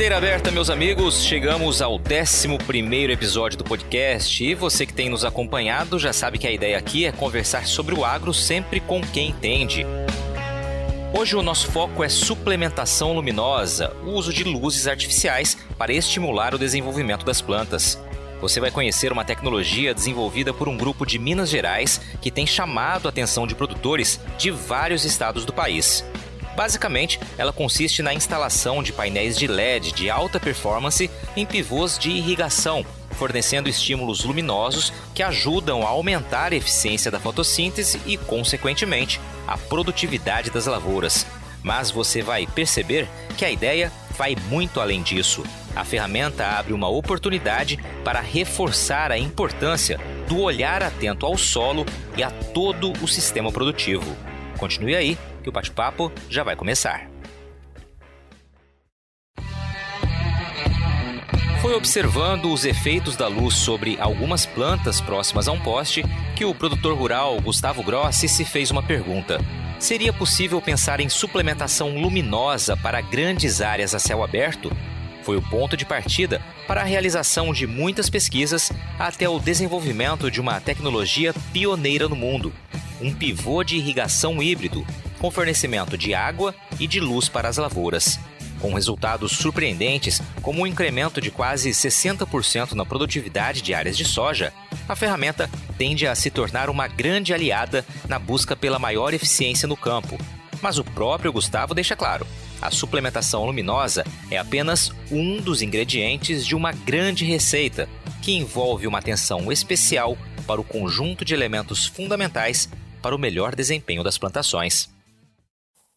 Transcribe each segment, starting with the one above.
Porteira aberta, meus amigos, chegamos ao 11 episódio do podcast e você que tem nos acompanhado já sabe que a ideia aqui é conversar sobre o agro sempre com quem entende. Hoje o nosso foco é suplementação luminosa, o uso de luzes artificiais para estimular o desenvolvimento das plantas. Você vai conhecer uma tecnologia desenvolvida por um grupo de Minas Gerais que tem chamado a atenção de produtores de vários estados do país. Basicamente, ela consiste na instalação de painéis de LED de alta performance em pivôs de irrigação, fornecendo estímulos luminosos que ajudam a aumentar a eficiência da fotossíntese e, consequentemente, a produtividade das lavouras. Mas você vai perceber que a ideia vai muito além disso. A ferramenta abre uma oportunidade para reforçar a importância do olhar atento ao solo e a todo o sistema produtivo. Continue aí que o bate-papo já vai começar. Foi observando os efeitos da luz sobre algumas plantas próximas a um poste que o produtor rural Gustavo Grossi se fez uma pergunta. Seria possível pensar em suplementação luminosa para grandes áreas a céu aberto? Foi o ponto de partida para a realização de muitas pesquisas até o desenvolvimento de uma tecnologia pioneira no mundo, um pivô de irrigação híbrido com fornecimento de água e de luz para as lavouras. Com resultados surpreendentes, como um incremento de quase 60% na produtividade de áreas de soja, a ferramenta tende a se tornar uma grande aliada na busca pela maior eficiência no campo. Mas o próprio Gustavo deixa claro: a suplementação luminosa é apenas um dos ingredientes de uma grande receita que envolve uma atenção especial para o conjunto de elementos fundamentais para o melhor desempenho das plantações.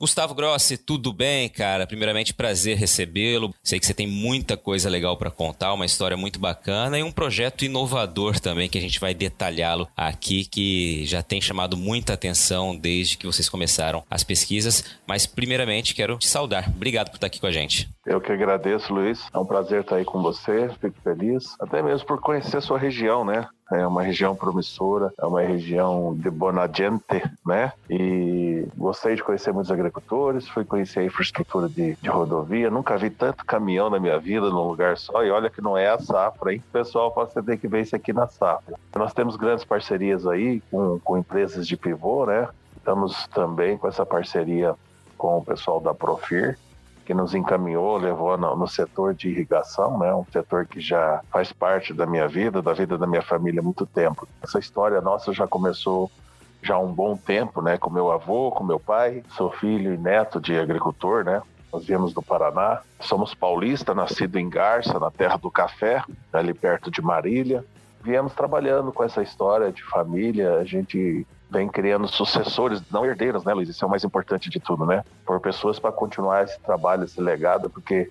Gustavo Grossi, tudo bem, cara? Primeiramente, prazer recebê-lo. Sei que você tem muita coisa legal para contar, uma história muito bacana e um projeto inovador também que a gente vai detalhá-lo aqui, que já tem chamado muita atenção desde que vocês começaram as pesquisas. Mas, primeiramente, quero te saudar. Obrigado por estar aqui com a gente. Eu que agradeço, Luiz. É um prazer estar aí com você. Fico feliz, até mesmo por conhecer a sua região, né? É uma região promissora, é uma região de bona gente, né? E gostei de conhecer muitos agricultores, fui conhecer a infraestrutura de, de rodovia, nunca vi tanto caminhão na minha vida num lugar só, e olha que não é a safra, hein? Pessoal, você tem que ver isso aqui na safra. Nós temos grandes parcerias aí com, com empresas de pivô, né? Estamos também com essa parceria com o pessoal da Profir, que nos encaminhou, levou no, no, setor de irrigação, né? Um setor que já faz parte da minha vida, da vida da minha família há muito tempo. Essa história nossa já começou já há um bom tempo, né? Com meu avô, com meu pai. Sou filho e neto de agricultor, né? Nós viemos do Paraná. Somos paulista, nascido em Garça, na terra do café, ali perto de Marília. Viemos trabalhando com essa história de família. A gente vem criando sucessores, não herdeiros, né, Luiz? Isso é o mais importante de tudo, né? Por pessoas para continuar esse trabalho, esse legado, porque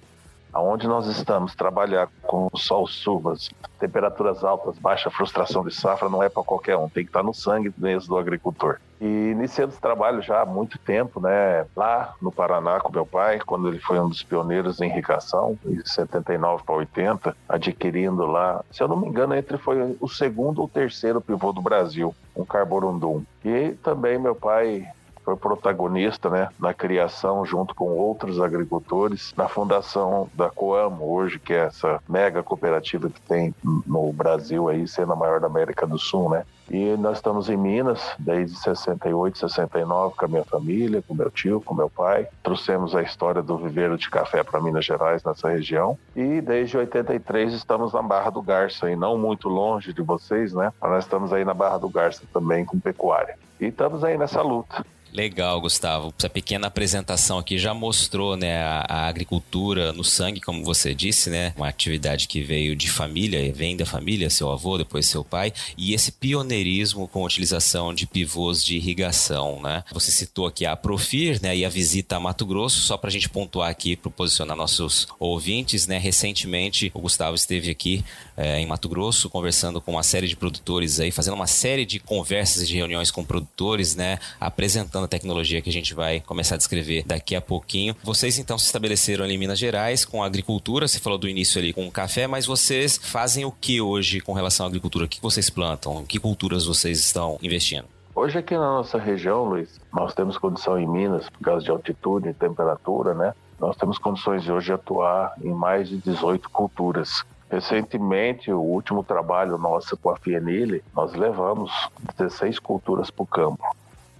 aonde nós estamos, trabalhar com sol, chuvas, temperaturas altas, baixa frustração de safra não é para qualquer um, tem que estar no sangue mesmo do agricultor. E iniciando esse trabalho já há muito tempo, né, lá no Paraná com meu pai, quando ele foi um dos pioneiros em irrigação, em 79 para 80, adquirindo lá, se eu não me engano, entre foi o segundo ou terceiro pivô do Brasil, um Carborundum. E também meu pai foi protagonista né, na criação, junto com outros agricultores, na fundação da Coamo, hoje, que é essa mega cooperativa que tem no Brasil, aí, sendo a maior da América do Sul. Né? E nós estamos em Minas desde 68, 69 com a minha família, com meu tio, com meu pai. Trouxemos a história do viveiro de café para Minas Gerais, nessa região. E desde 83 estamos na Barra do Garça, e não muito longe de vocês, né? Mas nós estamos aí na Barra do Garça também com pecuária. E estamos aí nessa luta. Legal, Gustavo. Essa pequena apresentação aqui já mostrou né, a, a, agricultura no sangue, como você disse, né? Uma atividade que veio de família, vem da família, seu avô, depois seu pai, e esse pioneirismo com a utilização de pivôs de irrigação, né? Você citou aqui a Profir, né? E a visita a Mato Grosso, só para a gente pontuar aqui, para posicionar nossos ouvintes, né? Recentemente, o Gustavo esteve aqui é, em Mato Grosso conversando com uma série de produtores aí, fazendo uma série de conversas e de reuniões com produtores, né? Apresentando a tecnologia que a gente vai começar a descrever daqui a pouquinho. Vocês então se estabeleceram ali em Minas Gerais com a agricultura, você falou do início ali com o café, mas vocês fazem o que hoje com relação à agricultura? O que vocês plantam? Que culturas vocês estão investindo? Hoje aqui na nossa região, Luiz, nós temos condição em Minas, por causa de altitude e temperatura, né? nós temos condições hoje de atuar em mais de 18 culturas. Recentemente, o último trabalho nosso com a Fienile, nós levamos 16 culturas para o campo.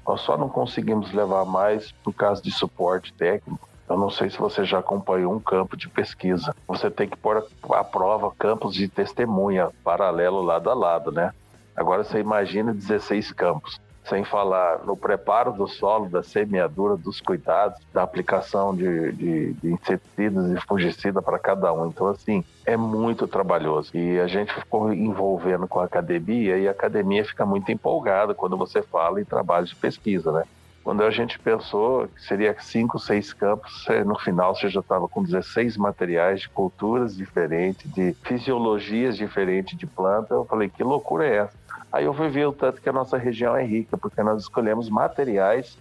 Nós só não conseguimos levar mais por causa de suporte técnico. Eu não sei se você já acompanhou um campo de pesquisa. Você tem que pôr à prova campos de testemunha paralelo lado a lado, né? Agora você imagina 16 campos sem falar no preparo do solo, da semeadura, dos cuidados, da aplicação de, de, de inseticidas e fungicida para cada um. Então, assim, é muito trabalhoso. E a gente ficou envolvendo com a academia e a academia fica muito empolgada quando você fala em trabalhos de pesquisa, né? Quando a gente pensou que seria cinco, seis campos, no final você já estava com 16 materiais de culturas diferentes, de fisiologias diferentes de planta. Eu falei, que loucura é essa? Aí eu fui ver o tanto que a nossa região é rica, porque nós escolhemos materiais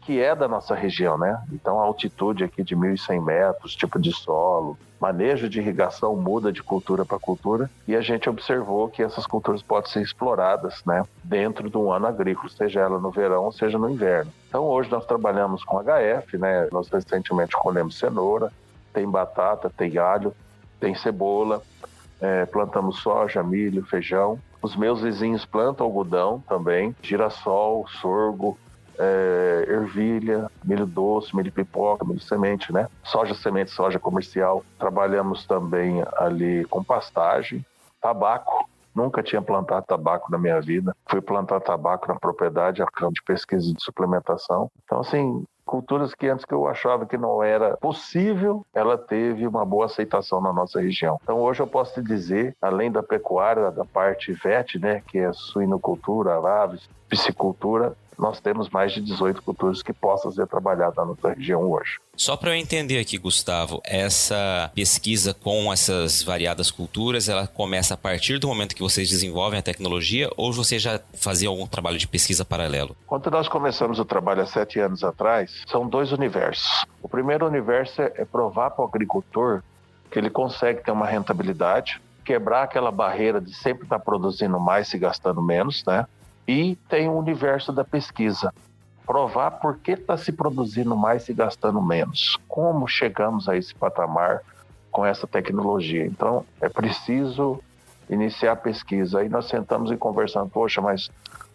que é da nossa região, né? Então a altitude aqui de 1.100 metros, tipo de solo, manejo de irrigação muda de cultura para cultura e a gente observou que essas culturas podem ser exploradas, né? Dentro de um ano agrícola, seja ela no verão, seja no inverno. Então hoje nós trabalhamos com HF, né? Nós recentemente colhemos cenoura, tem batata, tem alho, tem cebola, é, plantamos soja, milho, feijão. Os meus vizinhos plantam algodão também, girassol, sorgo, é, ervilha, milho doce, milho pipoca, milho semente, né? Soja semente, soja comercial. Trabalhamos também ali com pastagem, tabaco. Nunca tinha plantado tabaco na minha vida. Fui plantar tabaco na propriedade, a campo de pesquisa de suplementação. Então, assim, culturas que antes que eu achava que não era possível, ela teve uma boa aceitação na nossa região. Então hoje eu posso te dizer, além da pecuária, da parte VET, né, que é suinocultura, aves, piscicultura, nós temos mais de 18 culturas que possam ser trabalhadas na nossa região hoje. Só para eu entender aqui, Gustavo, essa pesquisa com essas variadas culturas, ela começa a partir do momento que vocês desenvolvem a tecnologia ou você já fazia algum trabalho de pesquisa paralelo? Quando nós começamos o trabalho há sete anos atrás, são dois universos. O primeiro universo é provar para o agricultor que ele consegue ter uma rentabilidade, quebrar aquela barreira de sempre estar produzindo mais e gastando menos, né? E tem o universo da pesquisa. Provar por que está se produzindo mais e gastando menos. Como chegamos a esse patamar com essa tecnologia. Então, é preciso iniciar a pesquisa. Aí nós sentamos e conversamos, poxa, mas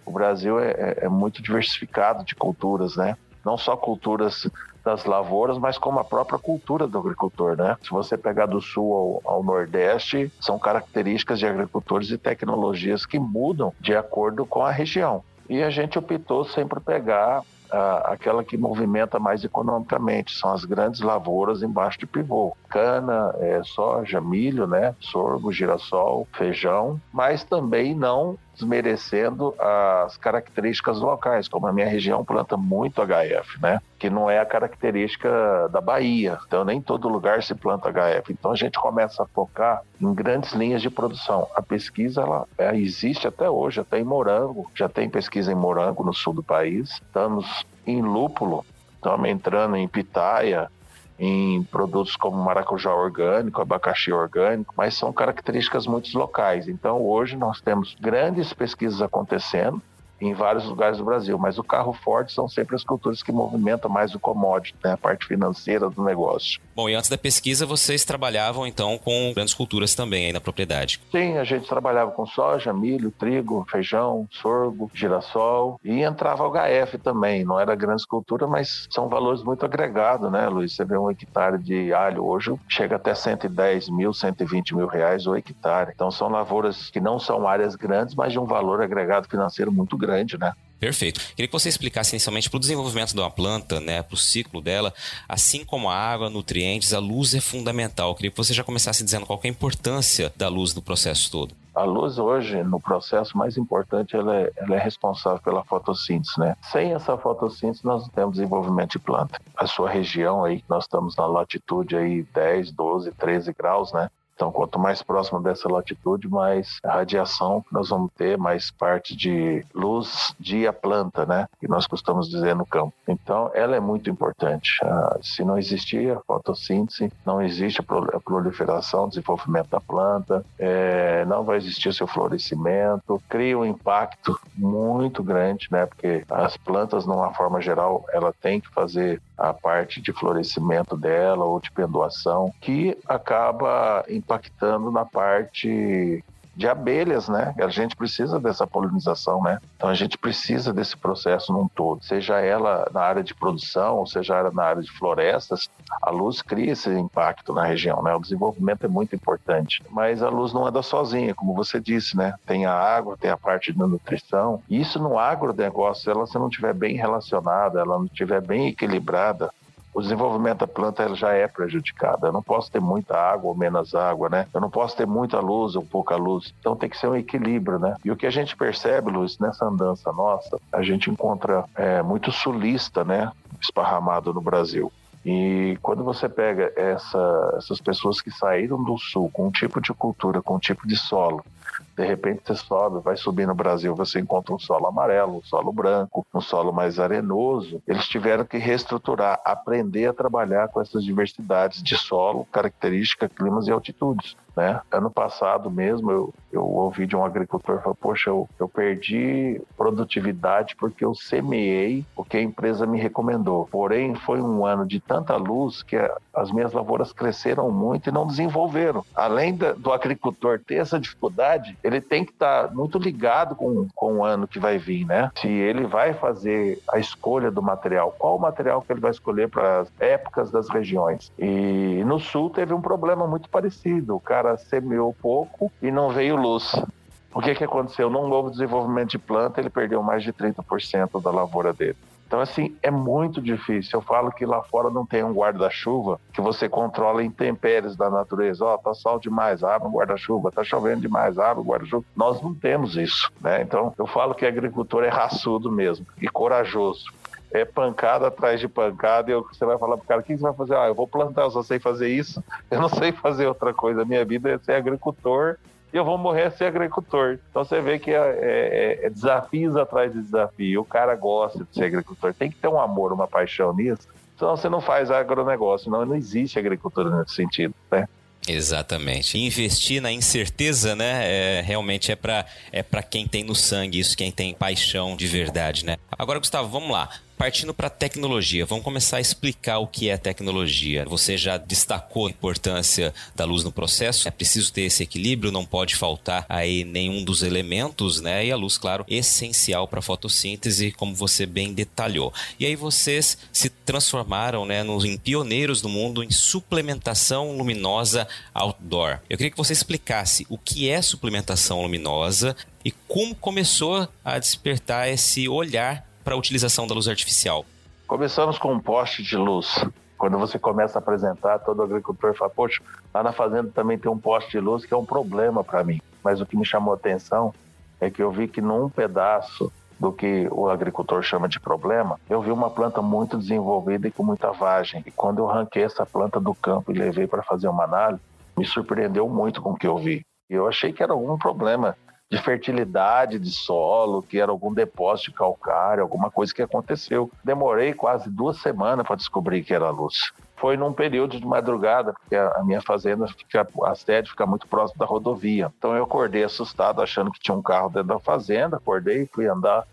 o Brasil é, é, é muito diversificado de culturas, né? Não só culturas das lavouras, mas como a própria cultura do agricultor, né? Se você pegar do sul ao, ao, nordeste, são características de agricultores e tecnologias que mudam de acordo com a região. E a gente optou sempre pegar ah, aquela que movimenta mais economicamente, são as grandes lavouras embaixo de pivô. Cana, é, soja, milho, né? sorgo, girassol, feijão, mas também não desmerecendo as características locais, como a minha região planta muito HF, né? Que não é a característica da Bahia. Então nem todo lugar se planta HF. Então a gente começa a focar em grandes linhas de produção. A pesquisa ela, ela existe até hoje, até em morango. Já tem pesquisa em morango no sul do país. Estamos em lúpulo, estamos entrando em pitaia, em produtos como maracujá orgânico, abacaxi orgânico, mas são características muito locais. Então, hoje nós temos grandes pesquisas acontecendo em vários lugares do Brasil, mas o carro forte são sempre as culturas que movimentam mais o commodity, né, a parte financeira do negócio. Bom, e antes da pesquisa, vocês trabalhavam então com grandes culturas também aí na propriedade? Sim, a gente trabalhava com soja, milho, trigo, feijão, sorgo, girassol e entrava o HF também. Não era grandes culturas, mas são valores muito agregados, né, Luiz? Você vê um hectare de alho hoje chega até 110 mil, 120 mil reais o hectare. Então são lavouras que não são áreas grandes, mas de um valor agregado financeiro muito grande grande, né? Perfeito. Queria que você explicasse inicialmente para o desenvolvimento de uma planta, né, para o ciclo dela, assim como a água, nutrientes, a luz é fundamental. Queria que você já começasse dizendo qual é a importância da luz no processo todo. A luz hoje, no processo mais importante, ela é, ela é, responsável pela fotossíntese, né? Sem essa fotossíntese, nós não temos desenvolvimento de planta. A sua região aí, nós estamos na latitude aí 10, 12, 13 graus, né? Então, quanto mais próximo dessa latitude, mais radiação nós vamos ter, mais parte de luz dia planta, né? Que nós costumamos dizer no campo. Então, ela é muito importante. Ah, se não existir a fotossíntese, não existe a proliferação, desenvolvimento da planta, é, não vai existir seu florescimento, cria um impacto muito grande, né? Porque as plantas, numa forma geral, ela tem que fazer a parte de florescimento dela ou de pendoação, que acaba impactando na parte de abelhas, né? A gente precisa dessa polinização, né? Então a gente precisa desse processo num todo, seja ela na área de produção, ou seja ela na área de florestas, a luz cria esse impacto na região, né? O desenvolvimento é muito importante, mas a luz não anda sozinha, como você disse, né? Tem a água, tem a parte da nutrição. Isso no agronegócio, se ela se não estiver bem relacionada, ela não estiver bem equilibrada, o desenvolvimento da planta ela já é prejudicado. Eu não posso ter muita água ou menos água, né? Eu não posso ter muita luz ou pouca luz. Então tem que ser um equilíbrio, né? E o que a gente percebe, Luiz, nessa andança nossa, a gente encontra é, muito sulista, né? Esparramado no Brasil. E quando você pega essa, essas pessoas que saíram do sul com um tipo de cultura, com um tipo de solo, de repente você sobe, vai subir no Brasil, você encontra um solo amarelo, um solo branco, um solo mais arenoso. Eles tiveram que reestruturar, aprender a trabalhar com essas diversidades de solo, características, climas e altitudes. Né? Ano passado mesmo, eu, eu ouvi de um agricultor falar: Poxa, eu, eu perdi produtividade porque eu semeei o que a empresa me recomendou. Porém, foi um ano de tanta luz que as minhas lavouras cresceram muito e não desenvolveram. Além da, do agricultor ter essa dificuldade, ele tem que estar tá muito ligado com, com o ano que vai vir, né? Se ele vai fazer a escolha do material, qual o material que ele vai escolher para as épocas das regiões. E no sul teve um problema muito parecido. O cara cara semeou pouco e não veio luz. O que, que aconteceu? Num novo desenvolvimento de planta, ele perdeu mais de 30% da lavoura dele. Então, assim, é muito difícil. Eu falo que lá fora não tem um guarda-chuva que você controla intempéries da natureza. Ó, oh, tá sol demais, abre um guarda-chuva. Tá chovendo demais, abre um guarda-chuva. Nós não temos isso, né? Então, eu falo que agricultor é raçudo mesmo e corajoso é pancada atrás de pancada, e você vai falar pro cara, o que você vai fazer? Ah, eu vou plantar, eu só sei fazer isso, eu não sei fazer outra coisa. Minha vida é ser agricultor e eu vou morrer ser agricultor. Então você vê que é, é, é desafios atrás de desafio. O cara gosta de ser agricultor, tem que ter um amor, uma paixão nisso. Senão você não faz agronegócio, não, não existe agricultura nesse sentido, né? Exatamente. Investir na incerteza, né? É, realmente é para é quem tem no sangue isso, quem tem paixão de verdade, né? Agora, Gustavo, vamos lá. Partindo para tecnologia, vamos começar a explicar o que é tecnologia. Você já destacou a importância da luz no processo. É preciso ter esse equilíbrio, não pode faltar aí nenhum dos elementos, né? E a luz, claro, essencial para a fotossíntese, como você bem detalhou. E aí vocês se transformaram, né, nos em pioneiros do mundo em suplementação luminosa outdoor. Eu queria que você explicasse o que é suplementação luminosa e como começou a despertar esse olhar para a utilização da luz artificial? Começamos com um poste de luz. Quando você começa a apresentar, todo agricultor fala: Poxa, lá na fazenda também tem um poste de luz que é um problema para mim. Mas o que me chamou a atenção é que eu vi que num pedaço do que o agricultor chama de problema, eu vi uma planta muito desenvolvida e com muita vagem. E quando eu arranquei essa planta do campo e levei para fazer uma análise, me surpreendeu muito com o que eu vi. E eu achei que era algum problema de fertilidade de solo, que era algum depósito de calcário, alguma coisa que aconteceu. Demorei quase duas semanas para descobrir que era luz. Foi num período de madrugada, porque a minha fazenda, fica, a sede fica muito próximo da rodovia. Então eu acordei assustado, achando que tinha um carro dentro da fazenda, acordei, fui andar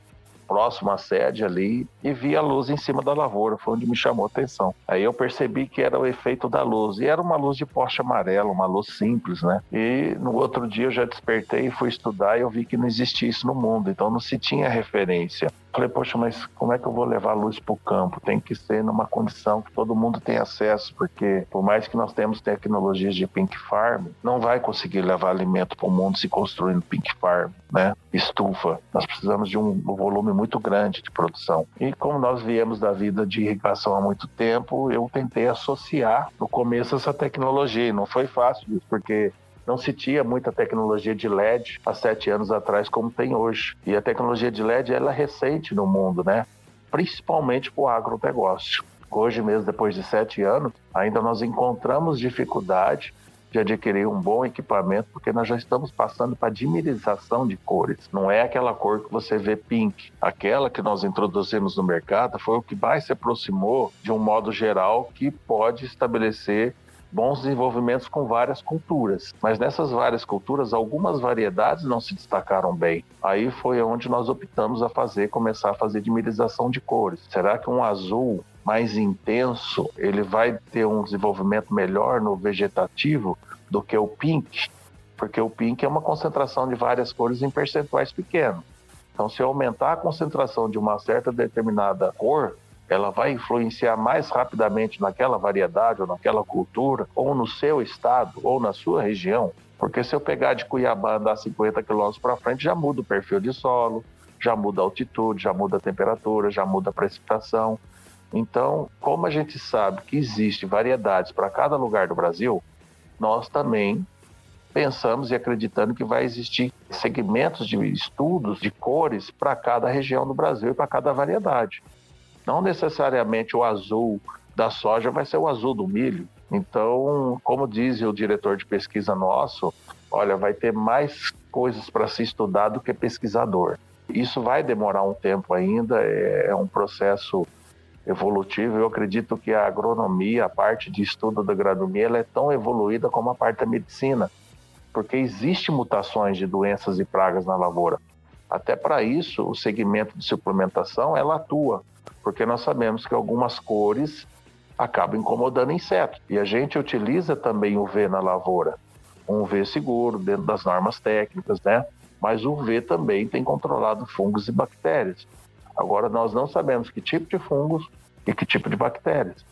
próximo à sede ali e vi a luz em cima da lavoura, foi onde me chamou a atenção. Aí eu percebi que era o efeito da luz, e era uma luz de poste amarelo, uma luz simples, né? E no outro dia eu já despertei, fui estudar e eu vi que não existia isso no mundo, então não se tinha referência. Falei, poxa, mas como é que eu vou levar a luz para o campo? Tem que ser numa condição que todo mundo tem acesso, porque por mais que nós temos tecnologias de pink farm, não vai conseguir levar alimento para o mundo se construindo pink farm, né? Estufa. Nós precisamos de um volume muito grande de produção. E como nós viemos da vida de irrigação há muito tempo, eu tentei associar no começo essa tecnologia. E não foi fácil, porque não se tinha muita tecnologia de LED há sete anos atrás como tem hoje. E a tecnologia de LED ela é recente no mundo, né? Principalmente para o agronegócio. Hoje mesmo, depois de sete anos, ainda nós encontramos dificuldade de adquirir um bom equipamento, porque nós já estamos passando para dimerização de cores. Não é aquela cor que você vê pink. Aquela que nós introduzimos no mercado foi o que mais se aproximou de um modo geral que pode estabelecer bons desenvolvimentos com várias culturas. Mas nessas várias culturas, algumas variedades não se destacaram bem. Aí foi onde nós optamos a fazer, começar a fazer dimerização de cores. Será que um azul mais intenso, ele vai ter um desenvolvimento melhor no vegetativo do que o pink? Porque o pink é uma concentração de várias cores em percentuais pequenos. Então, se eu aumentar a concentração de uma certa determinada cor, ela vai influenciar mais rapidamente naquela variedade ou naquela cultura, ou no seu estado, ou na sua região. Porque se eu pegar de Cuiabá andar 50 quilômetros para frente, já muda o perfil de solo, já muda a altitude, já muda a temperatura, já muda a precipitação. Então, como a gente sabe que existe variedades para cada lugar do Brasil, nós também pensamos e acreditando que vai existir segmentos de estudos de cores para cada região do Brasil e para cada variedade. Não necessariamente o azul da soja vai ser o azul do milho. Então, como diz o diretor de pesquisa nosso, olha, vai ter mais coisas para se estudar do que pesquisador. Isso vai demorar um tempo ainda, é, é um processo evolutivo. Eu acredito que a agronomia, a parte de estudo da agronomia, ela é tão evoluída como a parte da medicina, porque existe mutações de doenças e pragas na lavoura. Até para isso, o segmento de suplementação ela atua porque nós sabemos que algumas cores acabam incomodando insetos. E a gente utiliza também o V na lavoura, um V seguro dentro das normas técnicas, né? Mas o V também tem controlado fungos e bactérias. Agora nós não sabemos que tipo de fungos e que tipo de bactérias.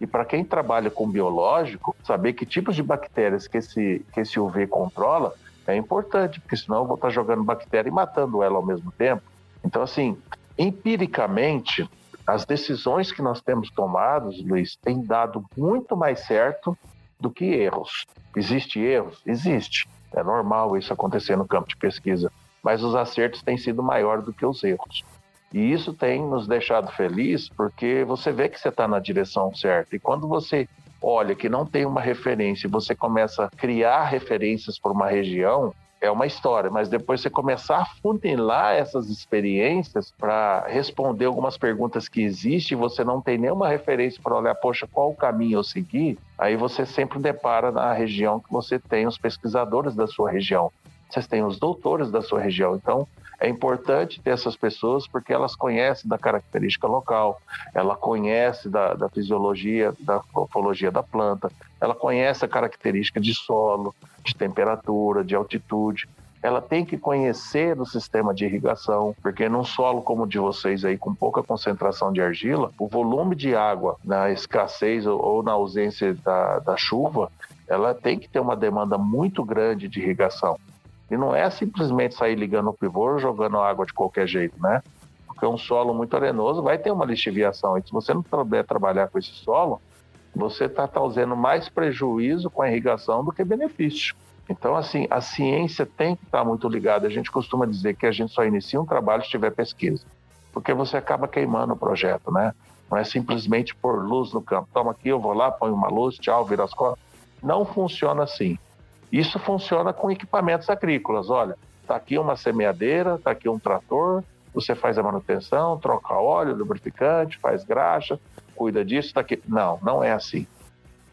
E para quem trabalha com biológico, saber que tipos de bactérias que esse, que esse UV controla é importante, porque senão eu vou estar jogando bactéria e matando ela ao mesmo tempo. Então, assim, empiricamente, as decisões que nós temos tomadas, Luiz, têm dado muito mais certo do que erros. Existe erros? Existe. É normal isso acontecer no campo de pesquisa, mas os acertos têm sido maiores do que os erros. E isso tem nos deixado felizes porque você vê que você está na direção certa. E quando você olha que não tem uma referência e você começa a criar referências para uma região, é uma história, mas depois você começar a funilar essas experiências para responder algumas perguntas que existem, você não tem nenhuma referência para olhar, poxa, qual o caminho eu seguir, aí você sempre depara na região que você tem os pesquisadores da sua região, vocês têm os doutores da sua região, então é importante ter essas pessoas porque elas conhecem da característica local, ela conhece da, da fisiologia, da morfologia da planta, ela conhece a característica de solo, de temperatura, de altitude. Ela tem que conhecer o sistema de irrigação, porque num solo como o de vocês aí, com pouca concentração de argila, o volume de água na escassez ou na ausência da, da chuva, ela tem que ter uma demanda muito grande de irrigação. E não é simplesmente sair ligando o pivô jogando água de qualquer jeito, né? Porque um solo muito arenoso vai ter uma lixiviação. E se você não souber trabalhar com esse solo, você está causando mais prejuízo com a irrigação do que benefício. Então, assim, a ciência tem que estar tá muito ligada. A gente costuma dizer que a gente só inicia um trabalho se tiver pesquisa, porque você acaba queimando o projeto, né? Não é simplesmente pôr luz no campo. Toma aqui, eu vou lá, ponho uma luz, tchau, vira as costas. Não funciona assim. Isso funciona com equipamentos agrícolas. Olha, está aqui uma semeadeira, está aqui um trator, você faz a manutenção, troca óleo, lubrificante, faz graxa, cuida disso, está aqui. Não, não é assim.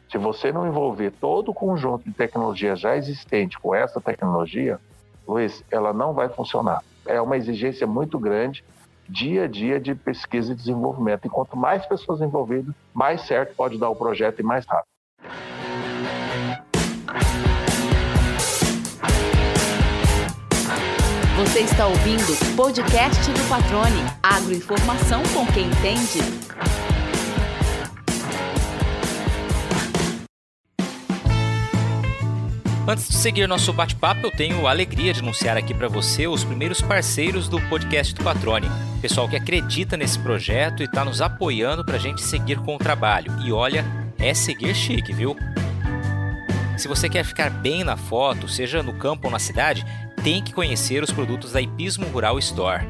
Se você não envolver todo o conjunto de tecnologia já existente com essa tecnologia, Luiz, ela não vai funcionar. É uma exigência muito grande, dia a dia, de pesquisa e desenvolvimento. E quanto mais pessoas envolvidas, mais certo pode dar o projeto e mais rápido. Você está ouvindo o podcast do Patrone. Agroinformação com quem entende. Antes de seguir nosso bate-papo, eu tenho a alegria de anunciar aqui para você os primeiros parceiros do podcast do Patrone. Pessoal que acredita nesse projeto e está nos apoiando para a gente seguir com o trabalho. E olha, é seguir chique, viu? Se você quer ficar bem na foto, seja no campo ou na cidade, tem que conhecer os produtos da Ipismo Rural Store.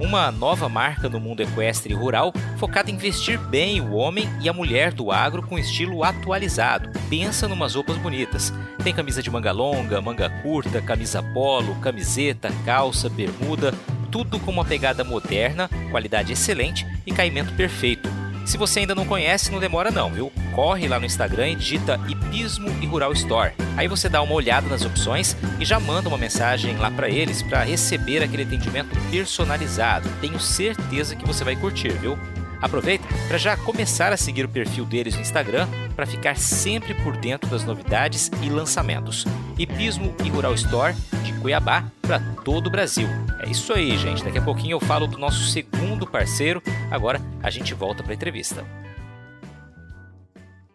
Uma nova marca no mundo equestre rural focada em vestir bem o homem e a mulher do agro com estilo atualizado. Pensa numas roupas bonitas. Tem camisa de manga longa, manga curta, camisa polo, camiseta, calça, bermuda, tudo com uma pegada moderna, qualidade excelente e caimento perfeito. Se você ainda não conhece, não demora não, viu? Corre lá no Instagram e digita Hipismo e Rural Store. Aí você dá uma olhada nas opções e já manda uma mensagem lá para eles para receber aquele atendimento personalizado. Tenho certeza que você vai curtir, viu? Aproveita para já começar a seguir o perfil deles no Instagram para ficar sempre por dentro das novidades e lançamentos. Hipismo e Rural Store de Cuiabá para todo o Brasil. É isso aí, gente. Daqui a pouquinho eu falo do nosso segundo parceiro. Agora a gente volta para a entrevista.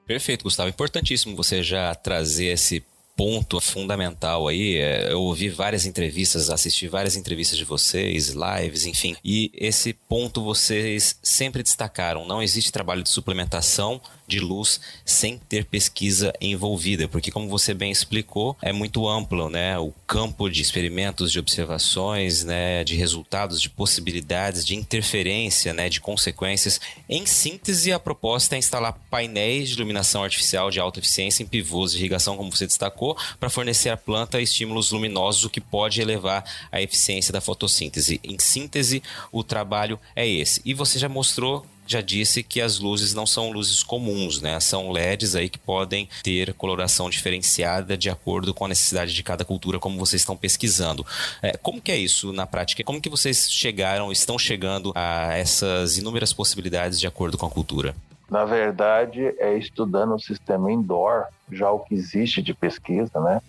Perfeito, Gustavo. Importantíssimo você já trazer esse ponto fundamental aí. É, eu ouvi várias entrevistas, assisti várias entrevistas de vocês, lives, enfim. E esse ponto vocês sempre destacaram. Não existe trabalho de suplementação de luz sem ter pesquisa envolvida, porque como você bem explicou, é muito amplo, né? O campo de experimentos, de observações, né, de resultados, de possibilidades, de interferência, né, de consequências. Em síntese, a proposta é instalar painéis de iluminação artificial de alta eficiência em pivôs de irrigação, como você destacou, para fornecer à planta estímulos luminosos, o que pode elevar a eficiência da fotossíntese. Em síntese, o trabalho é esse. E você já mostrou já disse que as luzes não são luzes comuns, né? São LEDs aí que podem ter coloração diferenciada de acordo com a necessidade de cada cultura, como vocês estão pesquisando. É, como que é isso na prática? Como que vocês chegaram, estão chegando a essas inúmeras possibilidades de acordo com a cultura? Na verdade, é estudando o sistema indoor, já o que existe de pesquisa, né?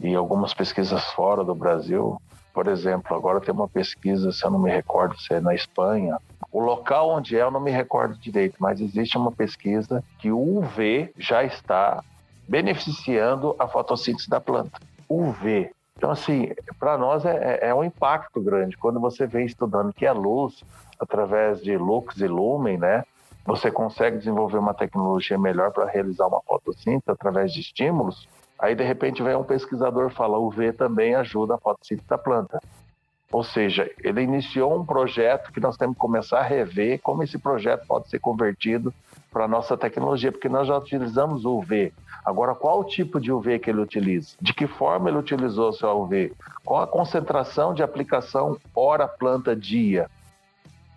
E algumas pesquisas fora do Brasil. Por exemplo, agora tem uma pesquisa, se eu não me recordo se é na Espanha, o local onde é, eu não me recordo direito, mas existe uma pesquisa que o UV já está beneficiando a fotossíntese da planta. UV. Então, assim, para nós é, é, é, um impacto grande. Quando você vem estudando que a luz, através de lux e lumen, né, você consegue desenvolver uma tecnologia melhor para realizar uma fotossíntese através de estímulos. Aí, de repente, vem um pesquisador e fala: o UV também ajuda a fotossíntese da planta. Ou seja, ele iniciou um projeto que nós temos que começar a rever como esse projeto pode ser convertido para a nossa tecnologia, porque nós já utilizamos o UV. Agora, qual o tipo de UV que ele utiliza? De que forma ele utilizou seu UV? Qual a concentração de aplicação hora planta dia?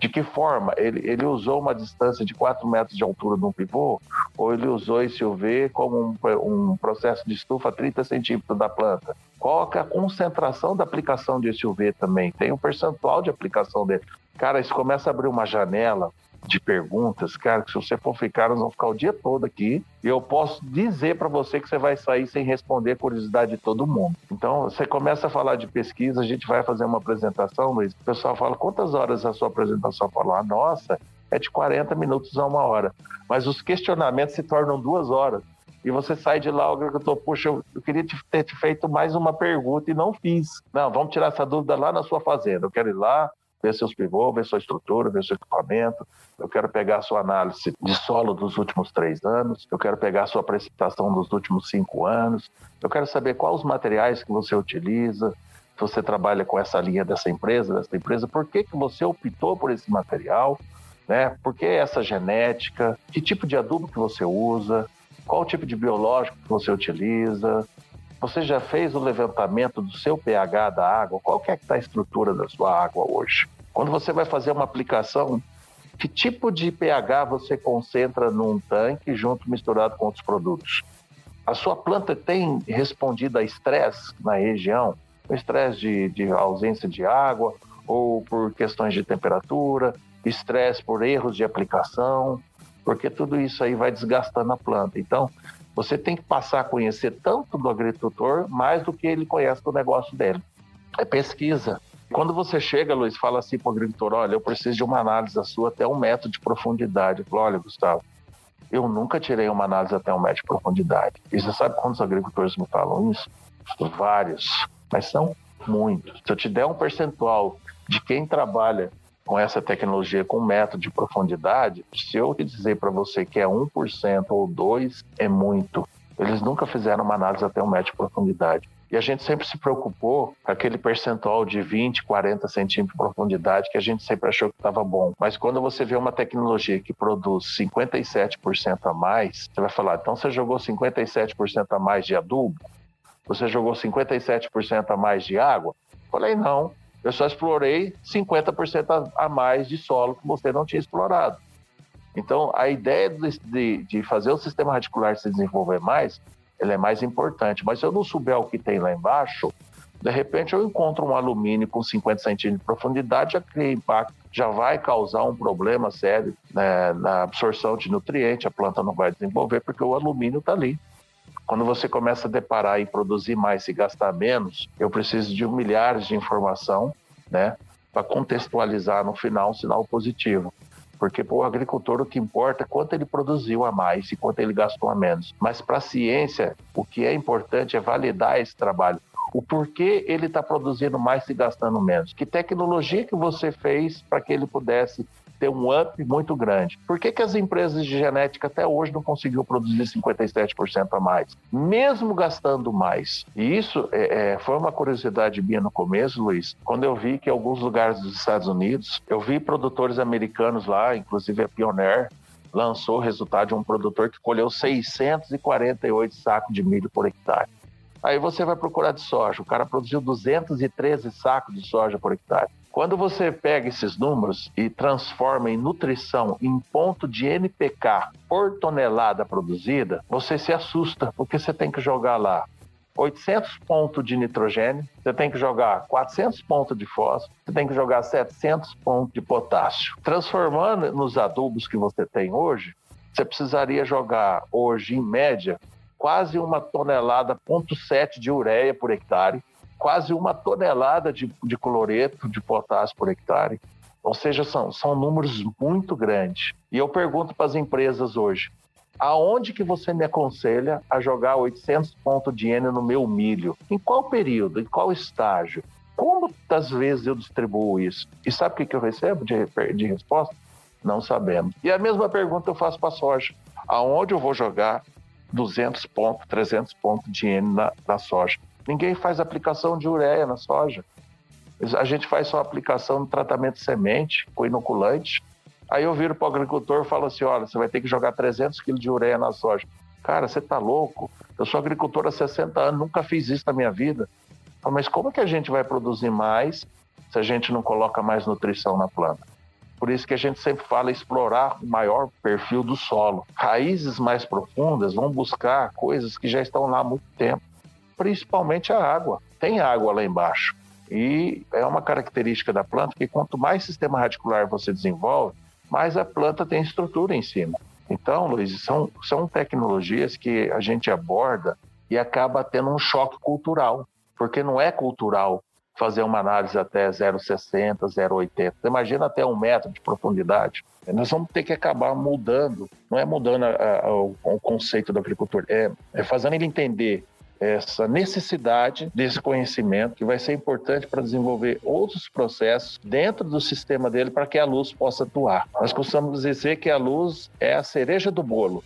De que forma? Ele, ele usou uma distância de 4 metros de altura no pivô? Ou ele usou esse UV como um, um processo de estufa a 30 centímetros da planta? Qual é a concentração da aplicação desse UV também? Tem um percentual de aplicação dele. Cara, isso começa a abrir uma janela de perguntas, cara, que se você for ficar, nós vamos ficar o dia todo aqui. E eu posso dizer para você que você vai sair sem responder a curiosidade de todo mundo. Então, você começa a falar de pesquisa, a gente vai fazer uma apresentação, Luiz. O pessoal fala: quantas horas a sua apresentação? Fala, ah, nossa, é de 40 minutos a uma hora. Mas os questionamentos se tornam duas horas. E você sai de lá, o agricultor, puxa, eu, eu queria te, ter te feito mais uma pergunta e não fiz. Não, vamos tirar essa dúvida lá na sua fazenda. Eu quero ir lá, ver seus pivôs, ver sua estrutura, ver seu equipamento. Eu quero pegar a sua análise de solo dos últimos três anos. Eu quero pegar a sua precipitação dos últimos cinco anos. Eu quero saber quais os materiais que você utiliza. Se você trabalha com essa linha dessa empresa, dessa empresa, por que, que você optou por esse material? Né? Por que essa genética? Que tipo de adubo que você usa? Qual tipo de biológico que você utiliza? Você já fez o levantamento do seu pH da água? Qual que é que está a estrutura da sua água hoje? Quando você vai fazer uma aplicação, que tipo de pH você concentra num tanque junto misturado com outros produtos? A sua planta tem respondido a estresse na região? Estresse de, de ausência de água ou por questões de temperatura, estresse por erros de aplicação, porque tudo isso aí vai desgastando a planta. Então, você tem que passar a conhecer tanto do agricultor mais do que ele conhece do negócio dele. É pesquisa. Quando você chega, Luiz, fala assim para o agricultor: olha, eu preciso de uma análise sua até um metro de profundidade. Eu falo: olha, Gustavo, eu nunca tirei uma análise até um metro de profundidade. E você sabe quantos agricultores me falam isso? Vários, mas são muitos. Se eu te der um percentual de quem trabalha com essa tecnologia, com método de profundidade, se eu dizer para você que é 1% ou 2%, é muito. Eles nunca fizeram uma análise até um metro de profundidade. E a gente sempre se preocupou com aquele percentual de 20, 40 centímetros de profundidade que a gente sempre achou que estava bom. Mas quando você vê uma tecnologia que produz 57% a mais, você vai falar, então você jogou 57% a mais de adubo? Você jogou 57% a mais de água? Falei, não. Eu só explorei 50% a mais de solo que você não tinha explorado. Então, a ideia de, de fazer o sistema radicular se desenvolver mais, ela é mais importante. Mas se eu não souber o que tem lá embaixo, de repente eu encontro um alumínio com 50 centímetros de profundidade, já cria impacto, já vai causar um problema sério né, na absorção de nutriente, a planta não vai desenvolver porque o alumínio está ali. Quando você começa a deparar e produzir mais e gastar menos, eu preciso de milhares de informação, né, para contextualizar no final um sinal positivo. Porque para o agricultor o que importa é quanto ele produziu a mais e quanto ele gastou a menos. Mas para a ciência, o que é importante é validar esse trabalho. O porquê ele está produzindo mais e gastando menos. Que tecnologia que você fez para que ele pudesse ter um up muito grande. Por que, que as empresas de genética até hoje não conseguiu produzir 57% a mais, mesmo gastando mais? E isso é, é, foi uma curiosidade minha no começo, Luiz, quando eu vi que alguns lugares dos Estados Unidos, eu vi produtores americanos lá, inclusive a Pioneer, lançou o resultado de um produtor que colheu 648 sacos de milho por hectare. Aí você vai procurar de soja, o cara produziu 213 sacos de soja por hectare. Quando você pega esses números e transforma em nutrição em ponto de NPK por tonelada produzida, você se assusta, porque você tem que jogar lá 800 pontos de nitrogênio, você tem que jogar 400 pontos de fósforo, você tem que jogar 700 pontos de potássio. Transformando nos adubos que você tem hoje, você precisaria jogar hoje, em média, quase uma tonelada, ponto 7 de ureia por hectare, quase uma tonelada de, de cloreto de potássio por hectare. Ou seja, são, são números muito grandes. E eu pergunto para as empresas hoje, aonde que você me aconselha a jogar 800 pontos de N no meu milho? Em qual período? Em qual estágio? Como das vezes eu distribuo isso? E sabe o que, que eu recebo de, de resposta? Não sabemos. E a mesma pergunta eu faço para a soja. Aonde eu vou jogar 200 pontos, 300 pontos de N na, na soja? Ninguém faz aplicação de ureia na soja. A gente faz só aplicação no tratamento de semente com inoculante. Aí eu viro para o agricultor e falo assim: olha, você vai ter que jogar 300 quilos de ureia na soja. Cara, você está louco? Eu sou agricultor há 60 anos, nunca fiz isso na minha vida. Mas como que a gente vai produzir mais se a gente não coloca mais nutrição na planta? Por isso que a gente sempre fala explorar o maior perfil do solo. Raízes mais profundas vão buscar coisas que já estão lá há muito tempo principalmente a água. Tem água lá embaixo. E é uma característica da planta que quanto mais sistema radicular você desenvolve, mais a planta tem estrutura em cima. Então, Luiz, são, são tecnologias que a gente aborda e acaba tendo um choque cultural, porque não é cultural fazer uma análise até 0,60, 0,80. Imagina até um metro de profundidade. Nós vamos ter que acabar mudando, não é mudando a, a, o, o, conceito do agricultor, é, é fazendo ele entender essa necessidade desse conhecimento que vai ser importante para desenvolver outros processos dentro do sistema dele para que a luz possa atuar. Nós costumamos dizer que a luz é a cereja do bolo.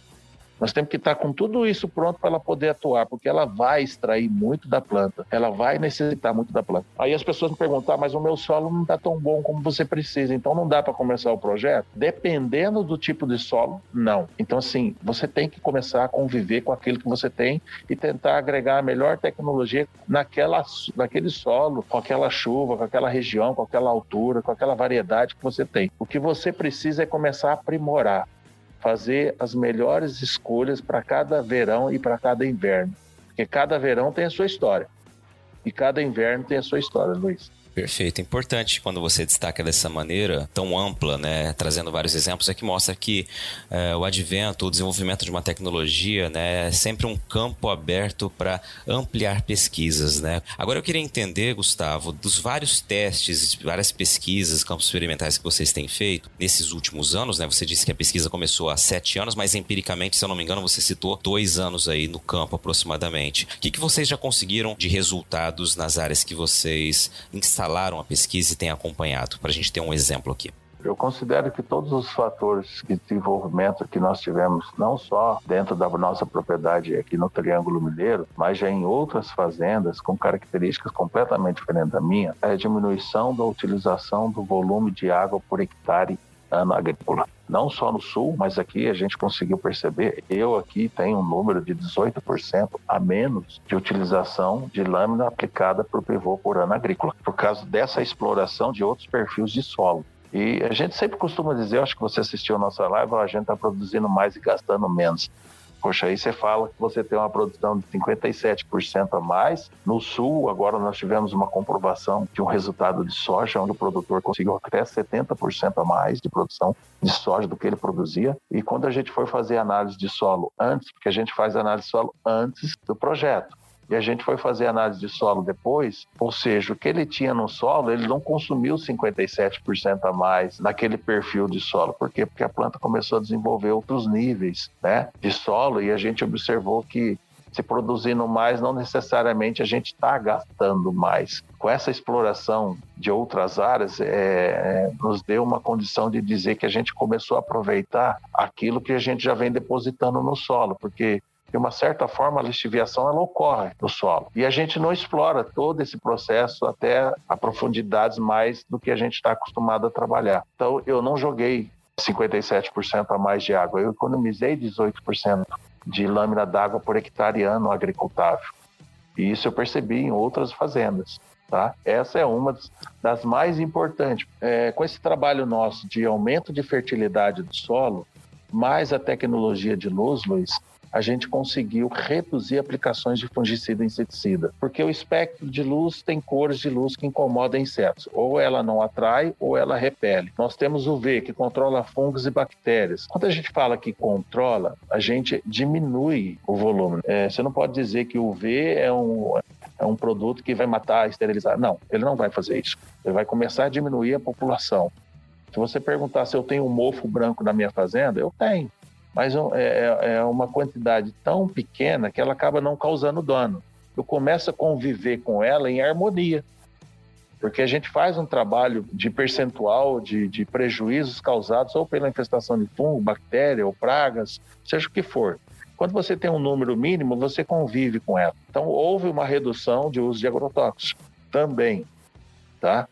Nós temos que estar com tudo isso pronto para ela poder atuar, porque ela vai extrair muito da planta, ela vai necessitar muito da planta. Aí as pessoas me perguntam, ah, mas o meu solo não está tão bom como você precisa, então não dá para começar o projeto? Dependendo do tipo de solo, não. Então, assim, você tem que começar a conviver com aquilo que você tem e tentar agregar a melhor tecnologia naquela, naquele solo, com aquela chuva, com aquela região, com aquela altura, com aquela variedade que você tem. O que você precisa é começar a aprimorar fazer as melhores escolhas para cada verão e para cada inverno. Porque cada verão tem a sua história. E cada inverno tem a sua história, Luiz. Perfeito. Importante quando você destaca dessa maneira tão ampla, né, trazendo vários exemplos, é que mostra que é, o advento, o desenvolvimento de uma tecnologia, né, é sempre um campo aberto para ampliar pesquisas, né. Agora eu queria entender, Gustavo, dos vários testes, várias pesquisas, campos experimentais que vocês têm feito nesses últimos anos, né. Você disse que a pesquisa começou há sete anos, mas empiricamente, se eu não me engano, você citou dois anos aí no campo aproximadamente. O que, que vocês já conseguiram de resultados nas áreas que vocês instalaram? Instalaram a pesquisa e têm acompanhado, para a gente ter um exemplo aqui? Eu considero que todos os fatores de desenvolvimento que nós tivemos, não só dentro da nossa propriedade aqui no Triângulo Mineiro, mas já em outras fazendas com características completamente diferentes da minha, é a diminuição da utilização do volume de água por hectare ano agrícola. Não só no sul, mas aqui a gente conseguiu perceber, eu aqui tenho um número de 18% a menos de utilização de lâmina aplicada por pivô por ano agrícola, por causa dessa exploração de outros perfis de solo. E a gente sempre costuma dizer, acho que você assistiu a nossa live, a gente está produzindo mais e gastando menos. Poxa, aí você fala que você tem uma produção de 57% a mais. No sul, agora nós tivemos uma comprovação de um resultado de soja, onde o produtor conseguiu até 70% a mais de produção de soja do que ele produzia. E quando a gente foi fazer análise de solo antes, porque a gente faz análise de solo antes do projeto, e a gente foi fazer análise de solo depois, ou seja, o que ele tinha no solo, ele não consumiu 57% a mais naquele perfil de solo. Por quê? Porque a planta começou a desenvolver outros níveis né, de solo e a gente observou que se produzindo mais, não necessariamente a gente está gastando mais. Com essa exploração de outras áreas, é, é, nos deu uma condição de dizer que a gente começou a aproveitar aquilo que a gente já vem depositando no solo, porque de uma certa forma, a lixiviação ela ocorre no solo. E a gente não explora todo esse processo até a profundidades mais do que a gente está acostumado a trabalhar. Então, eu não joguei 57% a mais de água, eu economizei 18% de lâmina d'água por hectare ano agricultável. E isso eu percebi em outras fazendas. Tá? Essa é uma das mais importantes. É, com esse trabalho nosso de aumento de fertilidade do solo, mais a tecnologia de luz, Luiz, a gente conseguiu reduzir aplicações de fungicida e inseticida, porque o espectro de luz tem cores de luz que incomodam insetos, ou ela não atrai ou ela repele. Nós temos o V, que controla fungos e bactérias. Quando a gente fala que controla, a gente diminui o volume. É, você não pode dizer que o V é um, é um produto que vai matar, esterilizar. Não, ele não vai fazer isso. Ele vai começar a diminuir a população. Se você perguntar se eu tenho um mofo branco na minha fazenda, eu tenho mas é, é, é uma quantidade tão pequena que ela acaba não causando dano. Eu começo a conviver com ela em harmonia, porque a gente faz um trabalho de percentual de, de prejuízos causados ou pela infestação de fungo, bactéria ou pragas, seja o que for. Quando você tem um número mínimo, você convive com ela. Então, houve uma redução de uso de agrotóxicos também, tá?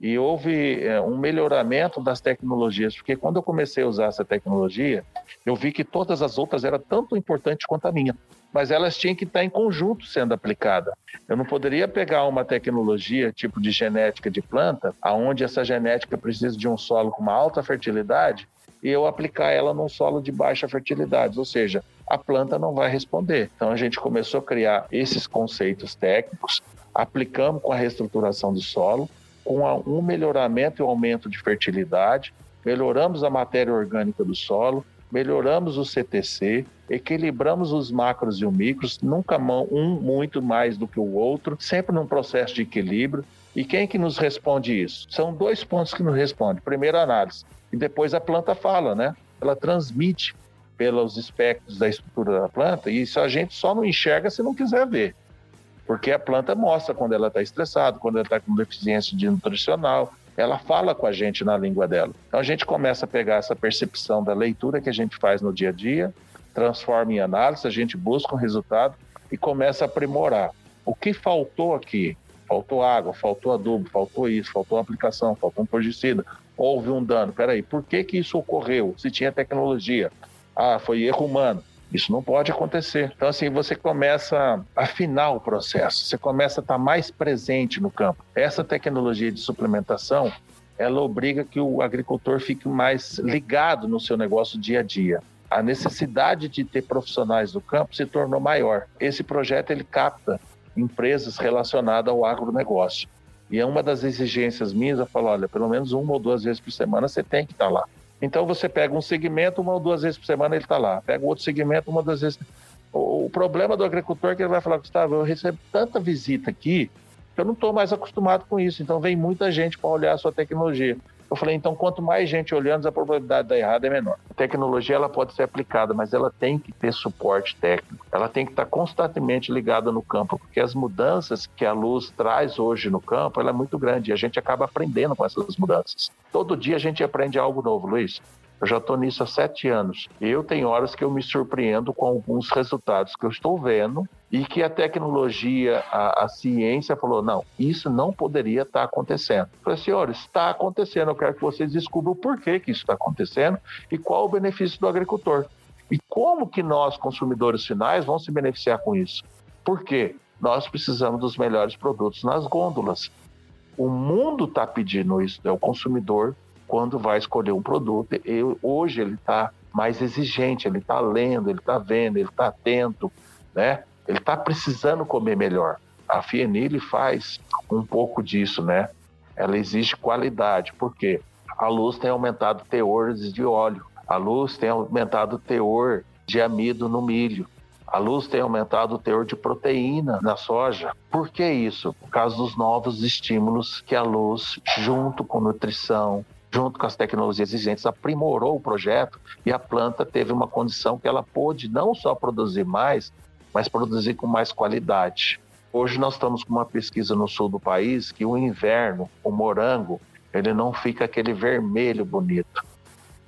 E houve é, um melhoramento das tecnologias, porque quando eu comecei a usar essa tecnologia, eu vi que todas as outras eram tanto importantes quanto a minha, mas elas tinham que estar em conjunto sendo aplicada. Eu não poderia pegar uma tecnologia tipo de genética de planta, aonde essa genética precisa de um solo com uma alta fertilidade, e eu aplicar ela num solo de baixa fertilidade, ou seja, a planta não vai responder. Então a gente começou a criar esses conceitos técnicos, aplicamos com a reestruturação do solo, com um melhoramento e um aumento de fertilidade, melhoramos a matéria orgânica do solo, melhoramos o CTC, equilibramos os macros e os micros, nunca um muito mais do que o outro, sempre num processo de equilíbrio. E quem que nos responde isso? São dois pontos que nos respondem. Primeiro, a análise. E depois a planta fala, né? Ela transmite pelos espectros da estrutura da planta e isso a gente só não enxerga se não quiser ver. Porque a planta mostra quando ela está estressada, quando ela está com deficiência de nutricional, ela fala com a gente na língua dela. Então a gente começa a pegar essa percepção da leitura que a gente faz no dia a dia, transforma em análise, a gente busca um resultado e começa a aprimorar. O que faltou aqui? Faltou água, faltou adubo, faltou isso, faltou aplicação, faltou um fungicida, houve um dano. Peraí, por que, que isso ocorreu? Se tinha tecnologia? Ah, foi erro humano. Isso não pode acontecer. Então, assim, você começa a afinar o processo, você começa a estar mais presente no campo. Essa tecnologia de suplementação, ela obriga que o agricultor fique mais ligado no seu negócio dia a dia. A necessidade de ter profissionais do campo se tornou maior. Esse projeto ele capta empresas relacionadas ao agronegócio. E é uma das exigências minhas, eu falo, olha, pelo menos uma ou duas vezes por semana você tem que estar lá. Então você pega um segmento, uma ou duas vezes por semana ele está lá. Pega outro segmento, uma ou duas vezes. O, problema do agricultor é que ele vai falar, Gustavo, eu recebo tanta visita aqui que eu não estou mais acostumado com isso. Então vem muita gente para olhar a sua tecnologia. Eu falei, então quanto mais gente olhando, a probabilidade de dar errado é menor. A tecnologia ela pode ser aplicada, mas ela tem que ter suporte técnico. ela tem que estar constantemente ligada no campo, porque as mudanças que a luz traz hoje no campo, ela é muito grande e a gente acaba aprendendo com essas mudanças. Todo dia a gente aprende algo novo, Luiz. Eu já estou nisso há sete anos. Eu tenho horas que eu me surpreendo com alguns resultados que eu estou vendo e que a tecnologia, a, a ciência falou: não, isso não poderia estar acontecendo. Eu falei, senhores, está acontecendo. Eu quero que vocês descubram o porquê que isso está acontecendo e qual o benefício do agricultor. E como que nós, consumidores finais, vamos se beneficiar com isso? Por quê? Nós precisamos dos melhores produtos nas gôndolas. O mundo está pedindo isso, é o consumidor quando vai escolher um produto. Eu, hoje ele está mais exigente, ele está lendo, ele está vendo, ele está atento, né? Ele está precisando comer melhor. A Fienile faz um pouco disso, né? Ela exige qualidade, porque a luz tem aumentado teores de óleo, a luz tem aumentado teor de amido no milho, a luz tem aumentado o teor de proteína na soja. Por que isso? Por causa dos novos estímulos que a luz, junto com nutrição, junto com as tecnologias exigentes, aprimorou o projeto e a planta teve uma condição que ela pôde não só produzir mais, mas produzir com mais qualidade. Hoje nós estamos com uma pesquisa no sul do país que o inverno, o morango, ele não fica aquele vermelho bonito.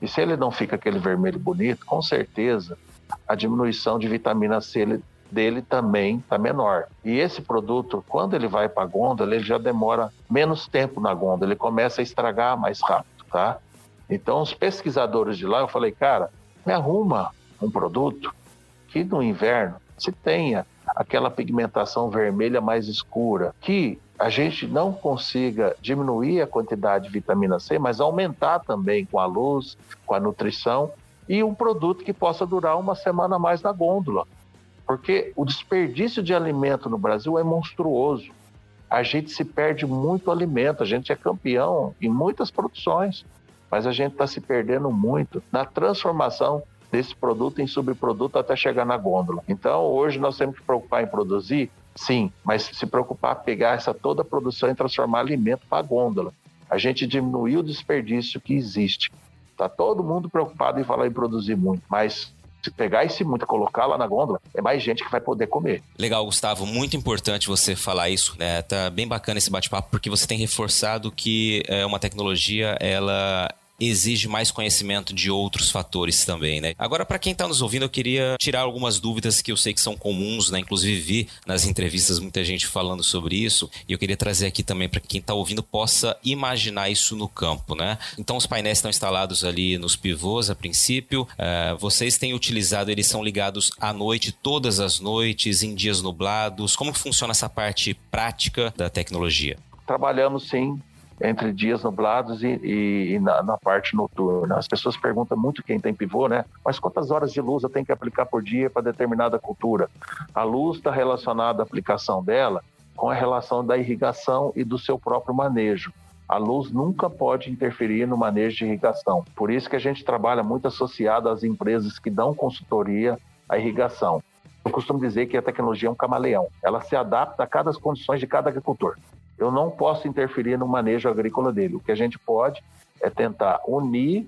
E se ele não fica aquele vermelho bonito, com certeza a diminuição de vitamina C dele também está menor. E esse produto, quando ele vai para a gôndola, ele já demora menos tempo na gôndola, ele começa a estragar mais rápido tá? Então, os pesquisadores de lá, eu falei, cara, me arruma um produto que no inverno se tenha aquela pigmentação vermelha mais escura, que a gente não consiga diminuir a quantidade de vitamina C, mas aumentar também com a luz, com a nutrição e um produto que possa durar uma semana mais na gôndola. Porque o desperdício de alimento no Brasil é monstruoso a gente se perde muito alimento, a gente é campeão em muitas produções, mas a gente está se perdendo muito na transformação desse produto em subproduto até chegar na gôndola. Então, hoje nós temos que preocupar em produzir, sim, mas se preocupar em pegar essa toda a produção e transformar alimento para a gôndola. A gente diminuiu o desperdício que existe. Está todo mundo preocupado em falar em produzir muito, mas se pegar esse muito e colocar lá na gôndola, é mais gente que vai poder comer. Legal, Gustavo. Muito importante você falar isso. Né? Tá bem bacana esse bate-papo, porque você tem reforçado que é, uma tecnologia, ela exige mais conhecimento de outros fatores também, né? Agora, para quem está nos ouvindo, eu queria tirar algumas dúvidas que eu sei que são comuns, né? Inclusive vi nas entrevistas muita gente falando sobre isso e eu queria trazer aqui também para quem está ouvindo possa imaginar isso no campo, né? Então, os painéis estão instalados ali nos pivôs a princípio. Uh, vocês têm utilizado, eles são ligados à noite, todas as noites, em dias nublados. Como funciona essa parte prática da tecnologia? Trabalhamos sim entre dias nublados e, e, e na, na, parte noturna. As pessoas perguntam muito quem tem pivô, né? Mas quantas horas de luz eu tenho que aplicar por dia para determinada cultura? A luz está relacionada à aplicação dela com a relação da irrigação e do seu próprio manejo. A luz nunca pode interferir no manejo de irrigação. Por isso que a gente trabalha muito associado às empresas que dão consultoria à irrigação. Eu costumo dizer que a tecnologia é um camaleão. Ela se adapta a cada condições de cada agricultor. Eu não posso interferir no manejo agrícola dele. O que a gente pode é tentar unir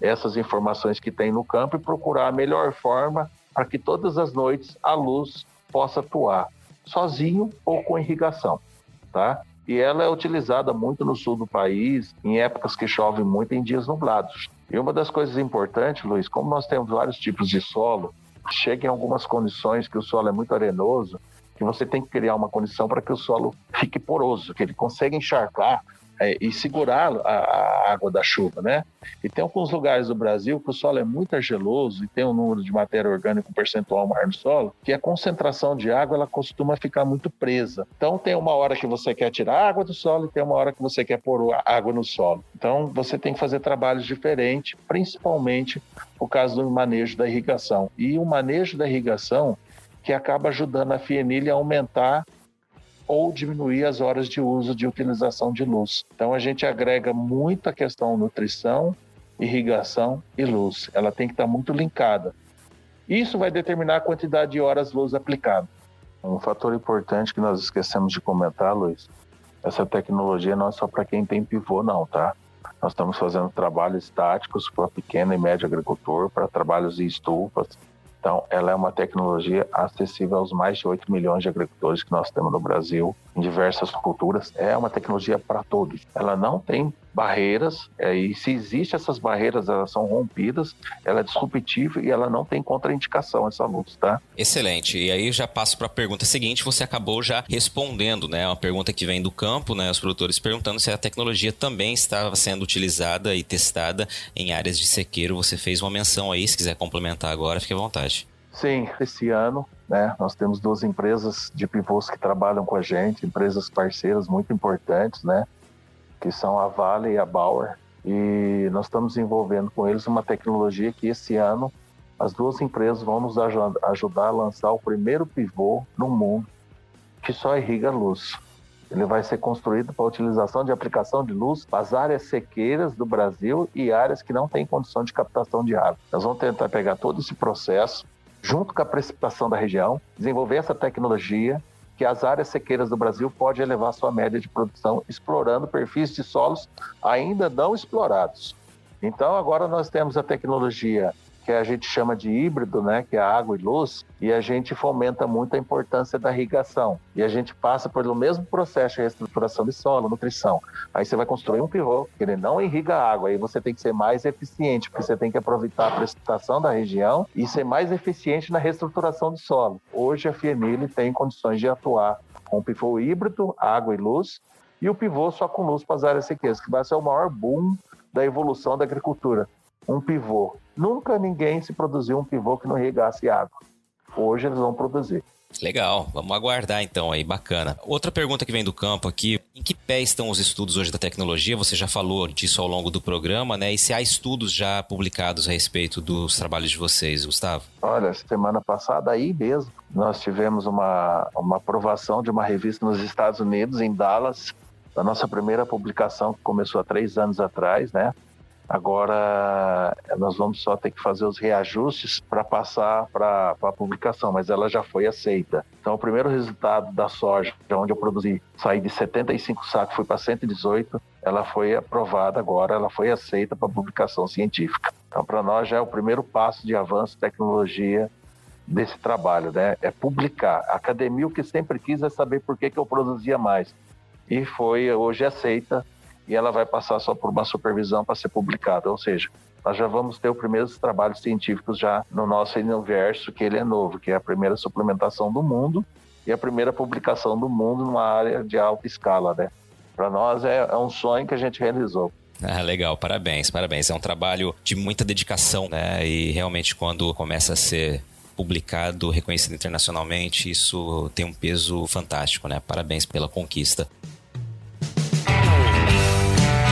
essas informações que tem no campo e procurar a melhor forma para que todas as noites a luz possa atuar sozinho ou com irrigação, tá? E ela é utilizada muito no sul do país, em épocas que chove muito, em dias nublados. E uma das coisas importantes, Luiz, como nós temos vários tipos de solo, chega em algumas condições que o solo é muito arenoso, que você tem que criar uma condição para que o solo fique poroso, que ele consiga encharcar é, e segurar a, a, água da chuva, né? E tem alguns lugares do Brasil que o solo é muito argiloso e tem um número de matéria orgânica um percentual maior no solo, que a concentração de água ela costuma ficar muito presa. Então tem uma hora que você quer tirar água do solo e tem uma hora que você quer pôr água no solo. Então você tem que fazer trabalhos diferentes, principalmente por causa do manejo da irrigação. E o manejo da irrigação que acaba ajudando a fienilha a aumentar ou diminuir as horas de uso de utilização de luz. Então a gente agrega muito a questão nutrição, irrigação e luz. Ela tem que estar muito linkada. Isso vai determinar a quantidade de horas luz aplicada. Um fator importante que nós esquecemos de comentar, Luiz, essa tecnologia não é só para quem tem pivô, não, tá? Nós estamos fazendo trabalhos estáticos para pequeno e médio agricultor, para trabalhos em estufas, Então, ela é uma tecnologia acessível aos mais de 8 milhões de agricultores que nós temos no Brasil, em diversas culturas. É uma tecnologia para todos. Ela não tem barreiras, é, e se existem essas barreiras, elas são rompidas, ela é disruptiva e ela não tem contraindicação essa luz, tá? Excelente. E aí já passo para a pergunta seguinte, você acabou já respondendo, né? Uma pergunta que vem do campo, né? Os produtores perguntando se a tecnologia também estava sendo utilizada e testada em áreas de sequeiro. Você fez uma menção aí, se quiser complementar agora, fique à vontade. Sim, esse ano né, nós temos duas empresas de pivôs que trabalham com a gente, empresas parceiras muito importantes, né? que são a Vale e a Bauer, e nós estamos desenvolvendo com eles uma tecnologia que esse ano as duas empresas vão nos ajudar a lançar o primeiro pivô no mundo que só irriga luz. Ele vai ser construído para a utilização de aplicação de luz para as áreas sequeiras do Brasil e áreas que não têm condição de captação de água. Nós vamos tentar pegar todo esse processo, junto com a precipitação da região, desenvolver essa tecnologia que as áreas sequeiras do Brasil podem elevar sua média de produção explorando perfis de solos ainda não explorados. Então, agora nós temos a tecnologia que a gente chama de híbrido, né, que é água e luz, e a gente fomenta muito a importância da irrigação. E a gente passa pelo mesmo processo de reestruturação de solo, nutrição. Aí você vai construir um pivô, que ele não irriga a água, aí você tem que ser mais eficiente, porque você tem que aproveitar a precipitação da região e ser mais eficiente na reestruturação do solo. Hoje a FIEMIL tem condições de atuar com pivô híbrido, água e luz, e o pivô só com luz para as áreas sequeiras, que vai ser o maior boom da evolução da agricultura um pivô. Nunca ninguém se produziu um pivô que não irrigasse água. Hoje eles vão produzir. Legal, vamos aguardar então aí, bacana. Outra pergunta que vem do campo aqui, em que pé estão os estudos hoje da tecnologia? Você já falou disso ao longo do programa, né? E se há estudos já publicados a respeito dos trabalhos de vocês, Gustavo? Olha, semana passada aí mesmo, nós tivemos uma, uma aprovação de uma revista nos Estados Unidos, em Dallas, da nossa primeira publicação que começou há três anos atrás, né? Agora nós vamos só ter que fazer os reajustes para passar para a publicação, mas ela já foi aceita. Então, o primeiro resultado da soja, onde eu produzi, saí de 75 sacos, fui para 118, ela foi aprovada agora, ela foi aceita para publicação científica. Então, para nós já é o primeiro passo de avanço tecnologia desse trabalho, né? É publicar. A academia o que sempre quis é saber por que, que eu produzia mais. E foi hoje aceita e ela vai passar só por uma supervisão para ser publicada, ou seja, nós já vamos ter os primeiros trabalhos científicos já no nosso universo, que ele é novo, que é a primeira suplementação do mundo e a primeira publicação do mundo numa área de alta escala, né? Para nós é, é um sonho que a gente realizou. Ah, legal, parabéns, parabéns. É um trabalho de muita dedicação, né? E realmente quando começa a ser publicado, reconhecido internacionalmente, isso tem um peso fantástico, né? Parabéns pela conquista.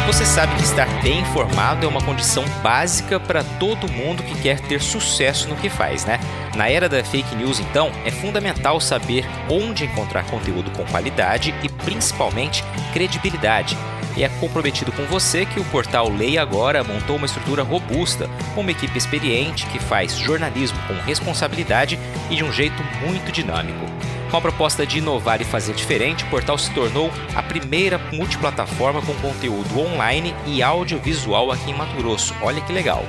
Você sabe que estar bem informado é uma condição básica para todo mundo que quer ter sucesso no que faz, né? Na era da fake news, então, é fundamental saber onde encontrar conteúdo com qualidade e principalmente credibilidade. E é comprometido com você que o portal Leia Agora montou uma estrutura robusta, com uma equipe experiente que faz jornalismo com responsabilidade e de um jeito muito dinâmico. Com a proposta de inovar e fazer diferente, o portal se tornou a primeira multiplataforma com conteúdo online e audiovisual aqui em Mato Grosso. Olha que legal!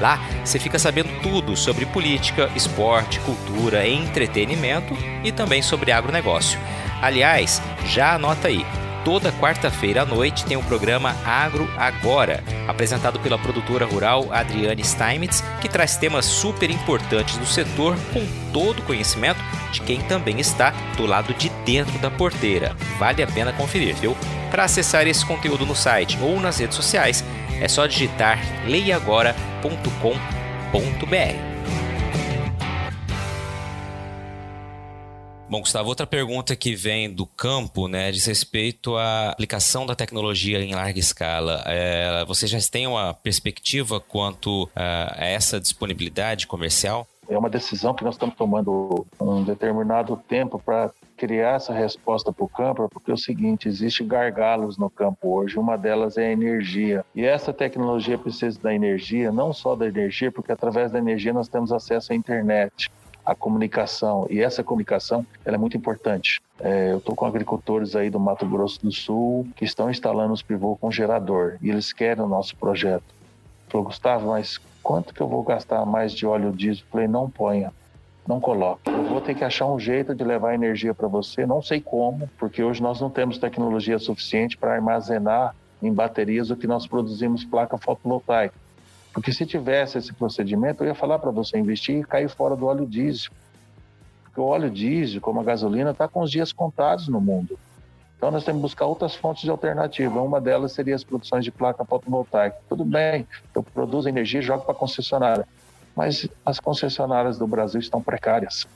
Lá você fica sabendo tudo sobre política, esporte, cultura, entretenimento e também sobre agronegócio. Aliás, já anota aí toda quarta-feira à noite tem o programa Agro Agora, apresentado pela produtora rural Adriane Steinmetz, que traz temas super importantes do setor com todo o conhecimento de quem também está do lado de dentro da porteira. Vale a pena conferir, viu? Para acessar esse conteúdo no site ou nas redes sociais, é só digitar leiagora.com.br. Bom, Gustavo, outra pergunta que vem do campo, né, diz respeito à aplicação da tecnologia em larga escala. É, você já tem uma perspectiva quanto a essa disponibilidade comercial? É uma decisão que nós estamos tomando um determinado tempo para criar essa resposta para o campo, porque é o seguinte, existem gargalos no campo hoje, uma delas é a energia. E essa tecnologia precisa da energia, não só da energia, porque através da energia nós temos acesso à internet a comunicação. E essa comunicação ela é muito importante. É, eu estou com agricultores aí do Mato Grosso do Sul que estão instalando os pivô com gerador e eles querem o nosso projeto. Falou, Gustavo, mas quanto que eu vou gastar mais de óleo diesel? Falei, não ponha. não coloque. Eu vou ter que achar um jeito de levar energia para você, não sei como, porque hoje nós não temos tecnologia suficiente para armazenar em baterias o que nós produzimos placa fotovoltaica. Porque se tivesse esse procedimento, eu ia falar para você investir e cair fora do óleo diesel. Porque o óleo diesel, como a gasolina, está com os dias contados no mundo. Então nós temos que buscar outras fontes de alternativa. Uma delas seria as produções de placa fotovoltaica. Tudo bem, eu produzo energia e jogo para a concessionária. Mas as concessionárias do Brasil estão precárias.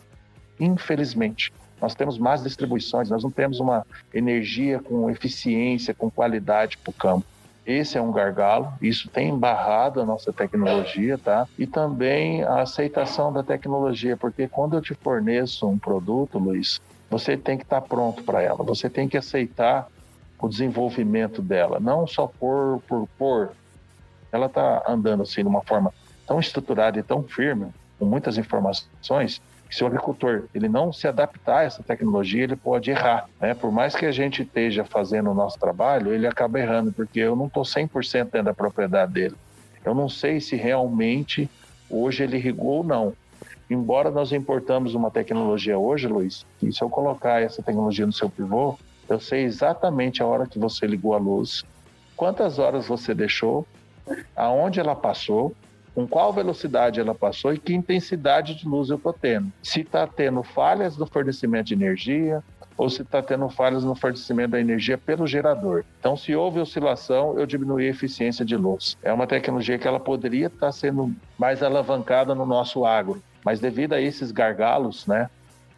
Infelizmente. Nós temos más distribuições, nós não temos uma energia com eficiência, com qualidade para o campo. Esse é um gargalo, isso tem embarrado a nossa tecnologia, tá? E também a aceitação da tecnologia, porque quando eu te forneço um produto, Luiz, você tem que estar pronto para ela, você tem que aceitar o desenvolvimento dela, não só por por por. Ela está andando assim de uma forma tão estruturada e tão firme, com muitas informações, se o agricultor ele não se adaptar a essa tecnologia, ele pode errar. Né? Por mais que a gente esteja fazendo o nosso trabalho, ele acaba errando, porque eu não estou 100% dentro da propriedade dele. Eu não sei se realmente hoje ele irrigou ou não. Embora nós importamos uma tecnologia hoje, Luiz, que se eu colocar essa tecnologia no seu pivô, eu sei exatamente a hora que você ligou a luz, quantas horas você deixou, aonde ela passou, com qual velocidade ela passou e que intensidade de luz eu estou tendo. Se está tendo falhas no fornecimento de energia ou se está tendo falhas no fornecimento da energia pelo gerador. Então, se houve oscilação, eu diminuí a eficiência de luz. É uma tecnologia que ela poderia estar tá sendo mais alavancada no nosso agro, mas devido a esses gargalos, né,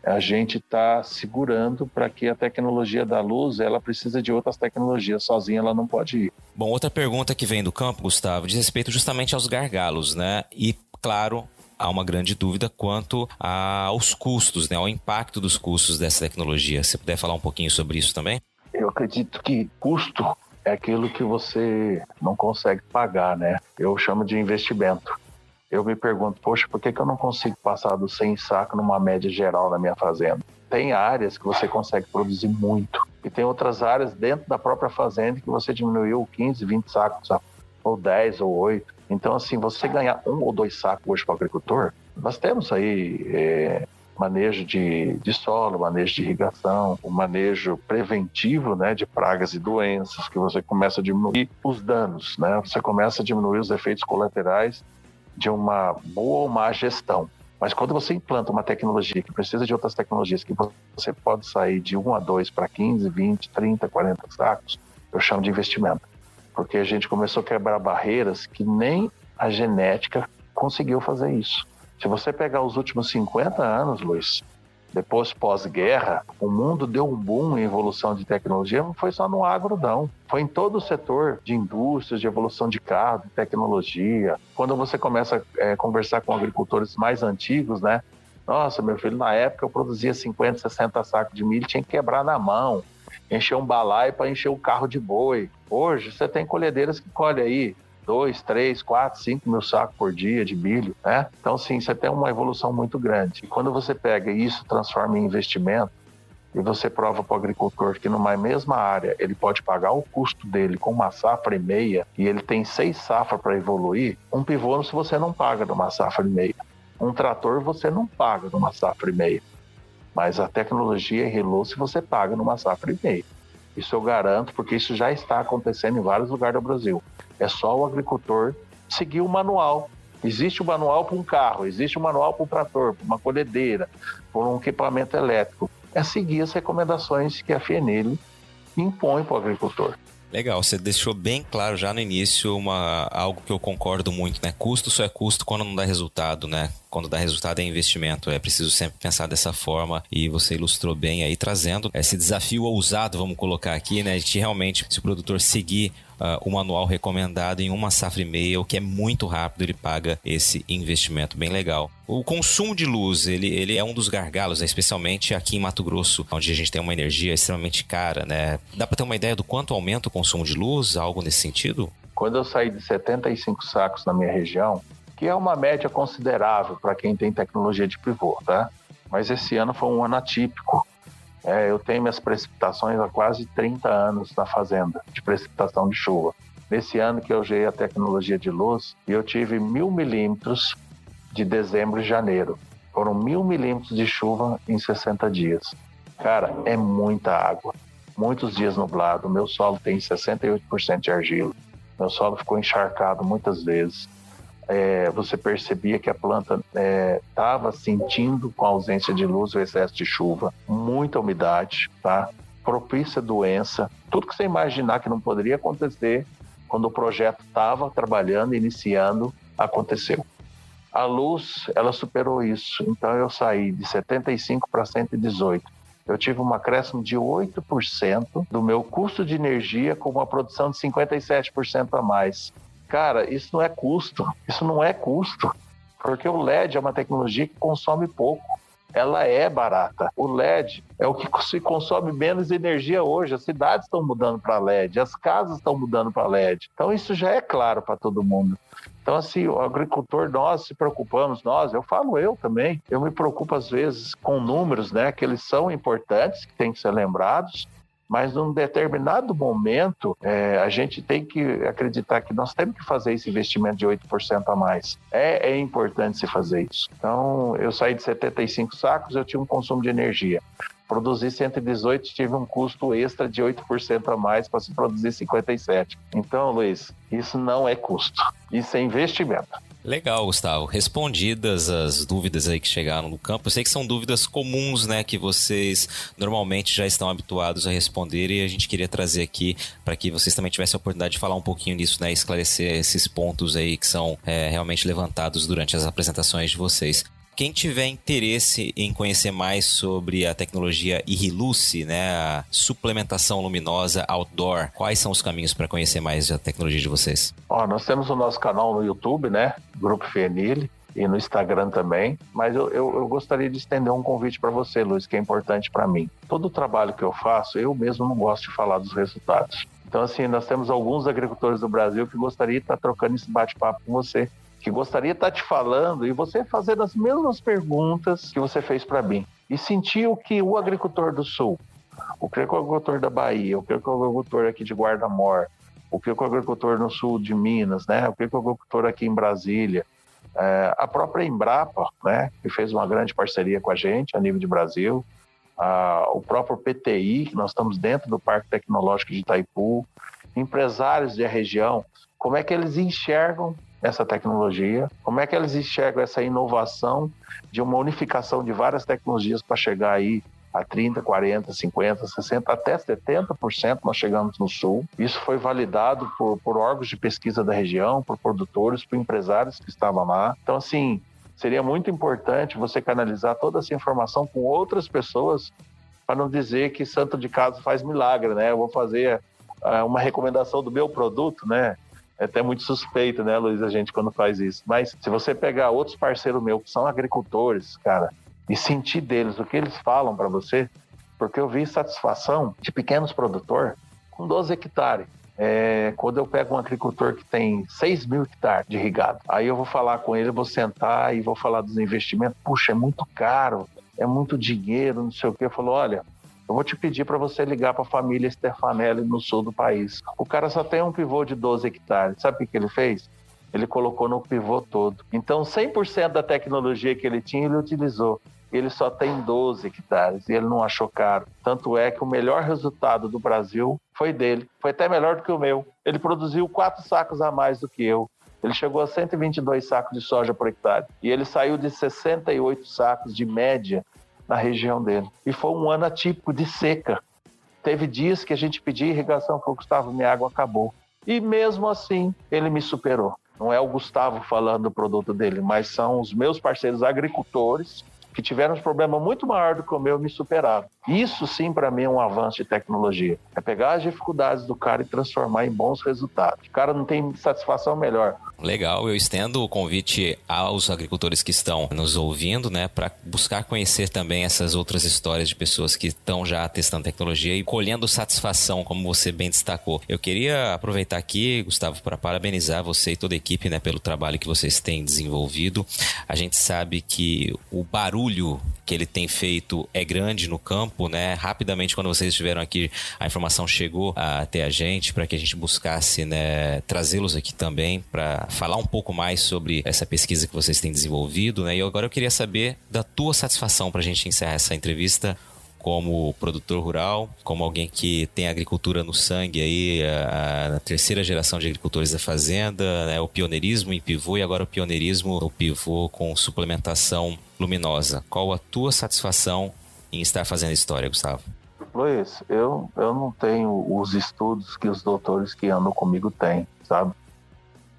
a gente está segurando para que a tecnologia da luz ela precisa de outras tecnologias sozinha ela não pode ir. Bom, outra pergunta que vem do campo, Gustavo, diz respeito justamente aos gargalos, né? E claro, há uma grande dúvida quanto aos custos, né? Ao impacto dos custos dessa tecnologia. Se puder falar um pouquinho sobre isso também? Eu acredito que custo é aquilo que você não consegue pagar, né? Eu chamo de investimento eu me pergunto, poxa, por que, que eu não consigo passar do 100 sacos numa média geral na minha fazenda? Tem áreas que você consegue produzir muito, e tem outras áreas dentro da própria fazenda que você diminuiu 15, 20 sacos, ou 10 ou 8. Então, assim, você ganhar um ou dois sacos hoje para o agricultor, nós temos aí é, manejo de, de solo, manejo de irrigação, o manejo preventivo né, de pragas e doenças, que você começa a diminuir os danos, né? Você começa a diminuir os efeitos colaterais de uma boa ou má gestão. Mas quando você implanta uma tecnologia que precisa de outras tecnologias, que você pode sair de 1 a 2 para 15, 20, 30, 40 sacos, eu chamo de investimento. Porque a gente começou a quebrar barreiras que nem a genética conseguiu fazer isso. Se você pegar os últimos 50 anos, Luiz, depois pós-guerra, o mundo deu um boom em evolução de tecnologia, não foi só no agro, não. Foi em todo o setor de indústrias, de evolução de carro, de tecnologia. Quando você começa a é, conversar com agricultores mais antigos, né? Nossa, meu filho, na época eu produzia 50, 60 sacos de milho, tinha que quebrar na mão, encher um balai para encher o carro de boi. Hoje você tem colhedeiras que colhem aí 2, 3, 4, 5 mil sacos por dia de milho, né? Então, sim, você tem uma evolução muito grande. E quando você pega isso, transforma em investimento, e você prova para o agricultor que numa mesma área ele pode pagar o custo dele com uma safra e meia e ele tem seis safras para evoluir, um pivô se você não paga numa safra e meia. Um trator você não paga numa safra e meia. Mas a tecnologia e se você paga numa safra e meia. Isso eu garanto, porque isso já está acontecendo em vários lugares do Brasil. É só o agricultor seguir o manual. Existe o manual para um carro, existe o manual para um trator, para uma colhedeira, para um equipamento elétrico. É seguir as recomendações que a FNL impõe para o agricultor. Legal, você deixou bem claro já no início uma, algo que eu concordo muito, né? Custo só é custo quando não dá resultado, né? Quando dá resultado é investimento. É preciso sempre pensar dessa forma e você ilustrou bem aí, trazendo esse desafio ousado, vamos colocar aqui, né? De realmente, se o produtor seguir uh, o manual recomendado em uma safra e meia, o que é muito rápido, ele paga esse investimento bem legal. O consumo de luz, ele, ele é um dos gargalos, né? especialmente aqui em Mato Grosso, onde a gente tem uma energia extremamente cara, né? Dá para ter uma ideia do quanto aumenta o consumo de luz, algo nesse sentido? Quando eu saí de 75 sacos na minha região, que é uma média considerável para quem tem tecnologia de pivô, tá? Mas esse ano foi um ano atípico. É, eu tenho minhas precipitações há quase 30 anos na fazenda, de precipitação de chuva. Nesse ano que eu usei a tecnologia de luz, eu tive mil milímetros de dezembro e janeiro. Foram mil milímetros de chuva em 60 dias. Cara, é muita água. Muitos dias nublado. Meu solo tem 68% de argila. Meu solo ficou encharcado muitas vezes. É, você percebia que a planta estava é, sentindo com a ausência de luz o excesso de chuva, muita umidade, tá? propícia doença, tudo que você imaginar que não poderia acontecer quando o projeto estava trabalhando, iniciando, aconteceu. A luz, ela superou isso. Então eu saí de 75 para 118. Eu tive um acréscimo de 8% do meu custo de energia com uma produção de 57% a mais. Cara, isso não é custo. Isso não é custo. Porque o LED é uma tecnologia que consome pouco ela é barata. O LED é o que se consome menos energia hoje. As cidades estão mudando para LED, as casas estão mudando para LED. Então isso já é claro para todo mundo. Então, assim, o agricultor, nós se preocupamos, nós, eu falo eu também, eu me preocupo às vezes com números, né, que eles são importantes, que têm que ser lembrados, mas num determinado momento é, a gente tem que acreditar que nós temos que fazer esse investimento de 8% a mais. É, é importante se fazer isso. Então, eu saí de 75 sacos, eu tinha um consumo de energia. Produzi 118, tive um custo extra de 8% a mais para se produzir 57. Então, Luiz, isso não é custo, isso é investimento. Legal, Gustavo. Respondidas as dúvidas aí que chegaram no campo, eu sei que são dúvidas comuns, né, que vocês normalmente já estão habituados a responder e a gente queria trazer aqui para que vocês também tivessem a oportunidade de falar um pouquinho disso, né, esclarecer esses pontos aí que são é, realmente levantados durante as apresentações de vocês. Quem tiver interesse em conhecer mais sobre a tecnologia Irriluce, né, a suplementação luminosa outdoor, quais são os caminhos para conhecer mais a tecnologia de vocês? Ó, nós temos o nosso canal no YouTube, né, Grupo Fenile, e no Instagram também. Mas eu, eu, eu gostaria de estender um convite para você, Luiz, que é importante para mim. Todo o trabalho que eu faço, eu mesmo não gosto de falar dos resultados. Então, assim, nós temos alguns agricultores do Brasil que gostaria de estar trocando esse bate-papo com você que gostaria de estar te falando e você fazendo as mesmas perguntas que você fez para mim. E sentir o que o agricultor do Sul, o que o agricultor da Bahia, o que o agricultor aqui de Guarda-Mor, o que o agricultor no sul de Minas, né? o que o agricultor aqui em Brasília, é, a própria Embrapa, né? que fez uma grande parceria com a gente a nível de Brasil, o próprio PTI, que nós estamos dentro do Parque Tecnológico de Itaipu, empresários da região, como é que eles enxergam essa tecnologia, como é que eles enxergam essa inovação de uma unificação de várias tecnologias para chegar aí a 30, 40, 50, 60, até 70% nós chegamos no Sul. Isso foi validado por, por órgãos de pesquisa da região, por produtores, por empresários que estavam lá. Então, assim, seria muito importante você canalizar toda essa informação com outras pessoas para não dizer que santo de casa faz milagre, né? Eu vou fazer uh, uma recomendação do meu produto, né? É até muito suspeito, né, Luiz, a gente quando faz isso. Mas se você pegar outros parceiros meus que são agricultores, cara, e sentir deles o que eles falam para você, porque eu vi satisfação de pequenos produtores com 12 hectares. É, quando eu pego um agricultor que tem 6 mil hectares de irrigado, aí eu vou falar com ele, vou sentar e vou falar dos investimentos. Puxa, é muito caro, é muito dinheiro, não sei o quê. Eu falo, olha, eu vou te pedir para você ligar para a família Stefanelli no sul do país. O cara só tem um pivô de 12 hectares. Sabe o que ele fez? Ele colocou no pivô todo. Então, 100% da tecnologia que ele tinha, ele utilizou. Ele só tem 12 hectares e ele não achou caro. Tanto é que o melhor resultado do Brasil foi dele. Foi até melhor do que o meu. Ele produziu quatro sacos a mais do que eu. Ele chegou a 122 sacos de soja por hectare. E ele saiu de 68 sacos de média na região dele. E foi um ano atípico de seca. Teve dias que a gente pedia irrigação, falou, Gustavo, minha água acabou. E mesmo assim, ele me superou. Não é o Gustavo falando do produto dele, mas são os meus parceiros agricultores que tiveram um problema muito maior do que o meu me superaram. Isso sim, para mim, é um avanço de tecnologia. É pegar as dificuldades do cara e transformar em bons resultados. O cara não tem satisfação melhor. Legal, eu estendo o convite aos agricultores que estão nos ouvindo, né, para buscar conhecer também essas outras histórias de pessoas que estão já testando tecnologia e colhendo satisfação, como você bem destacou. Eu queria aproveitar aqui, Gustavo, para parabenizar você e toda a equipe, né, pelo trabalho que vocês têm desenvolvido. A gente sabe que o barulho que ele tem feito é grande no campo, né? Rapidamente, quando vocês estiveram aqui, a informação chegou até a gente para que a gente buscasse, né, trazê-los aqui também para falar um pouco mais sobre essa pesquisa que vocês têm desenvolvido, né? E agora eu queria saber da tua satisfação para a gente encerrar essa entrevista como produtor rural, como alguém que tem agricultura no sangue aí, a, a terceira geração de agricultores da fazenda, né, o pioneirismo em pivô e agora o pioneirismo no pivô com suplementação luminosa. Qual a tua satisfação em estar fazendo história, Gustavo? Luiz, eu, eu não tenho os estudos que os doutores que andam comigo têm, sabe?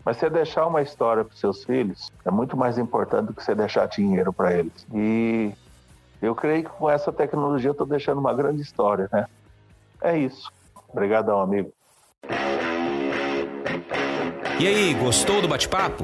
Mas você deixar uma história para seus filhos é muito mais importante do que você deixar dinheiro para eles. E eu creio que com essa tecnologia eu estou deixando uma grande história, né? É isso. Obrigadão, amigo. E aí, gostou do bate-papo?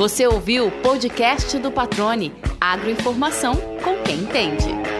Você ouviu o podcast do Patrone, agroinformação com quem entende.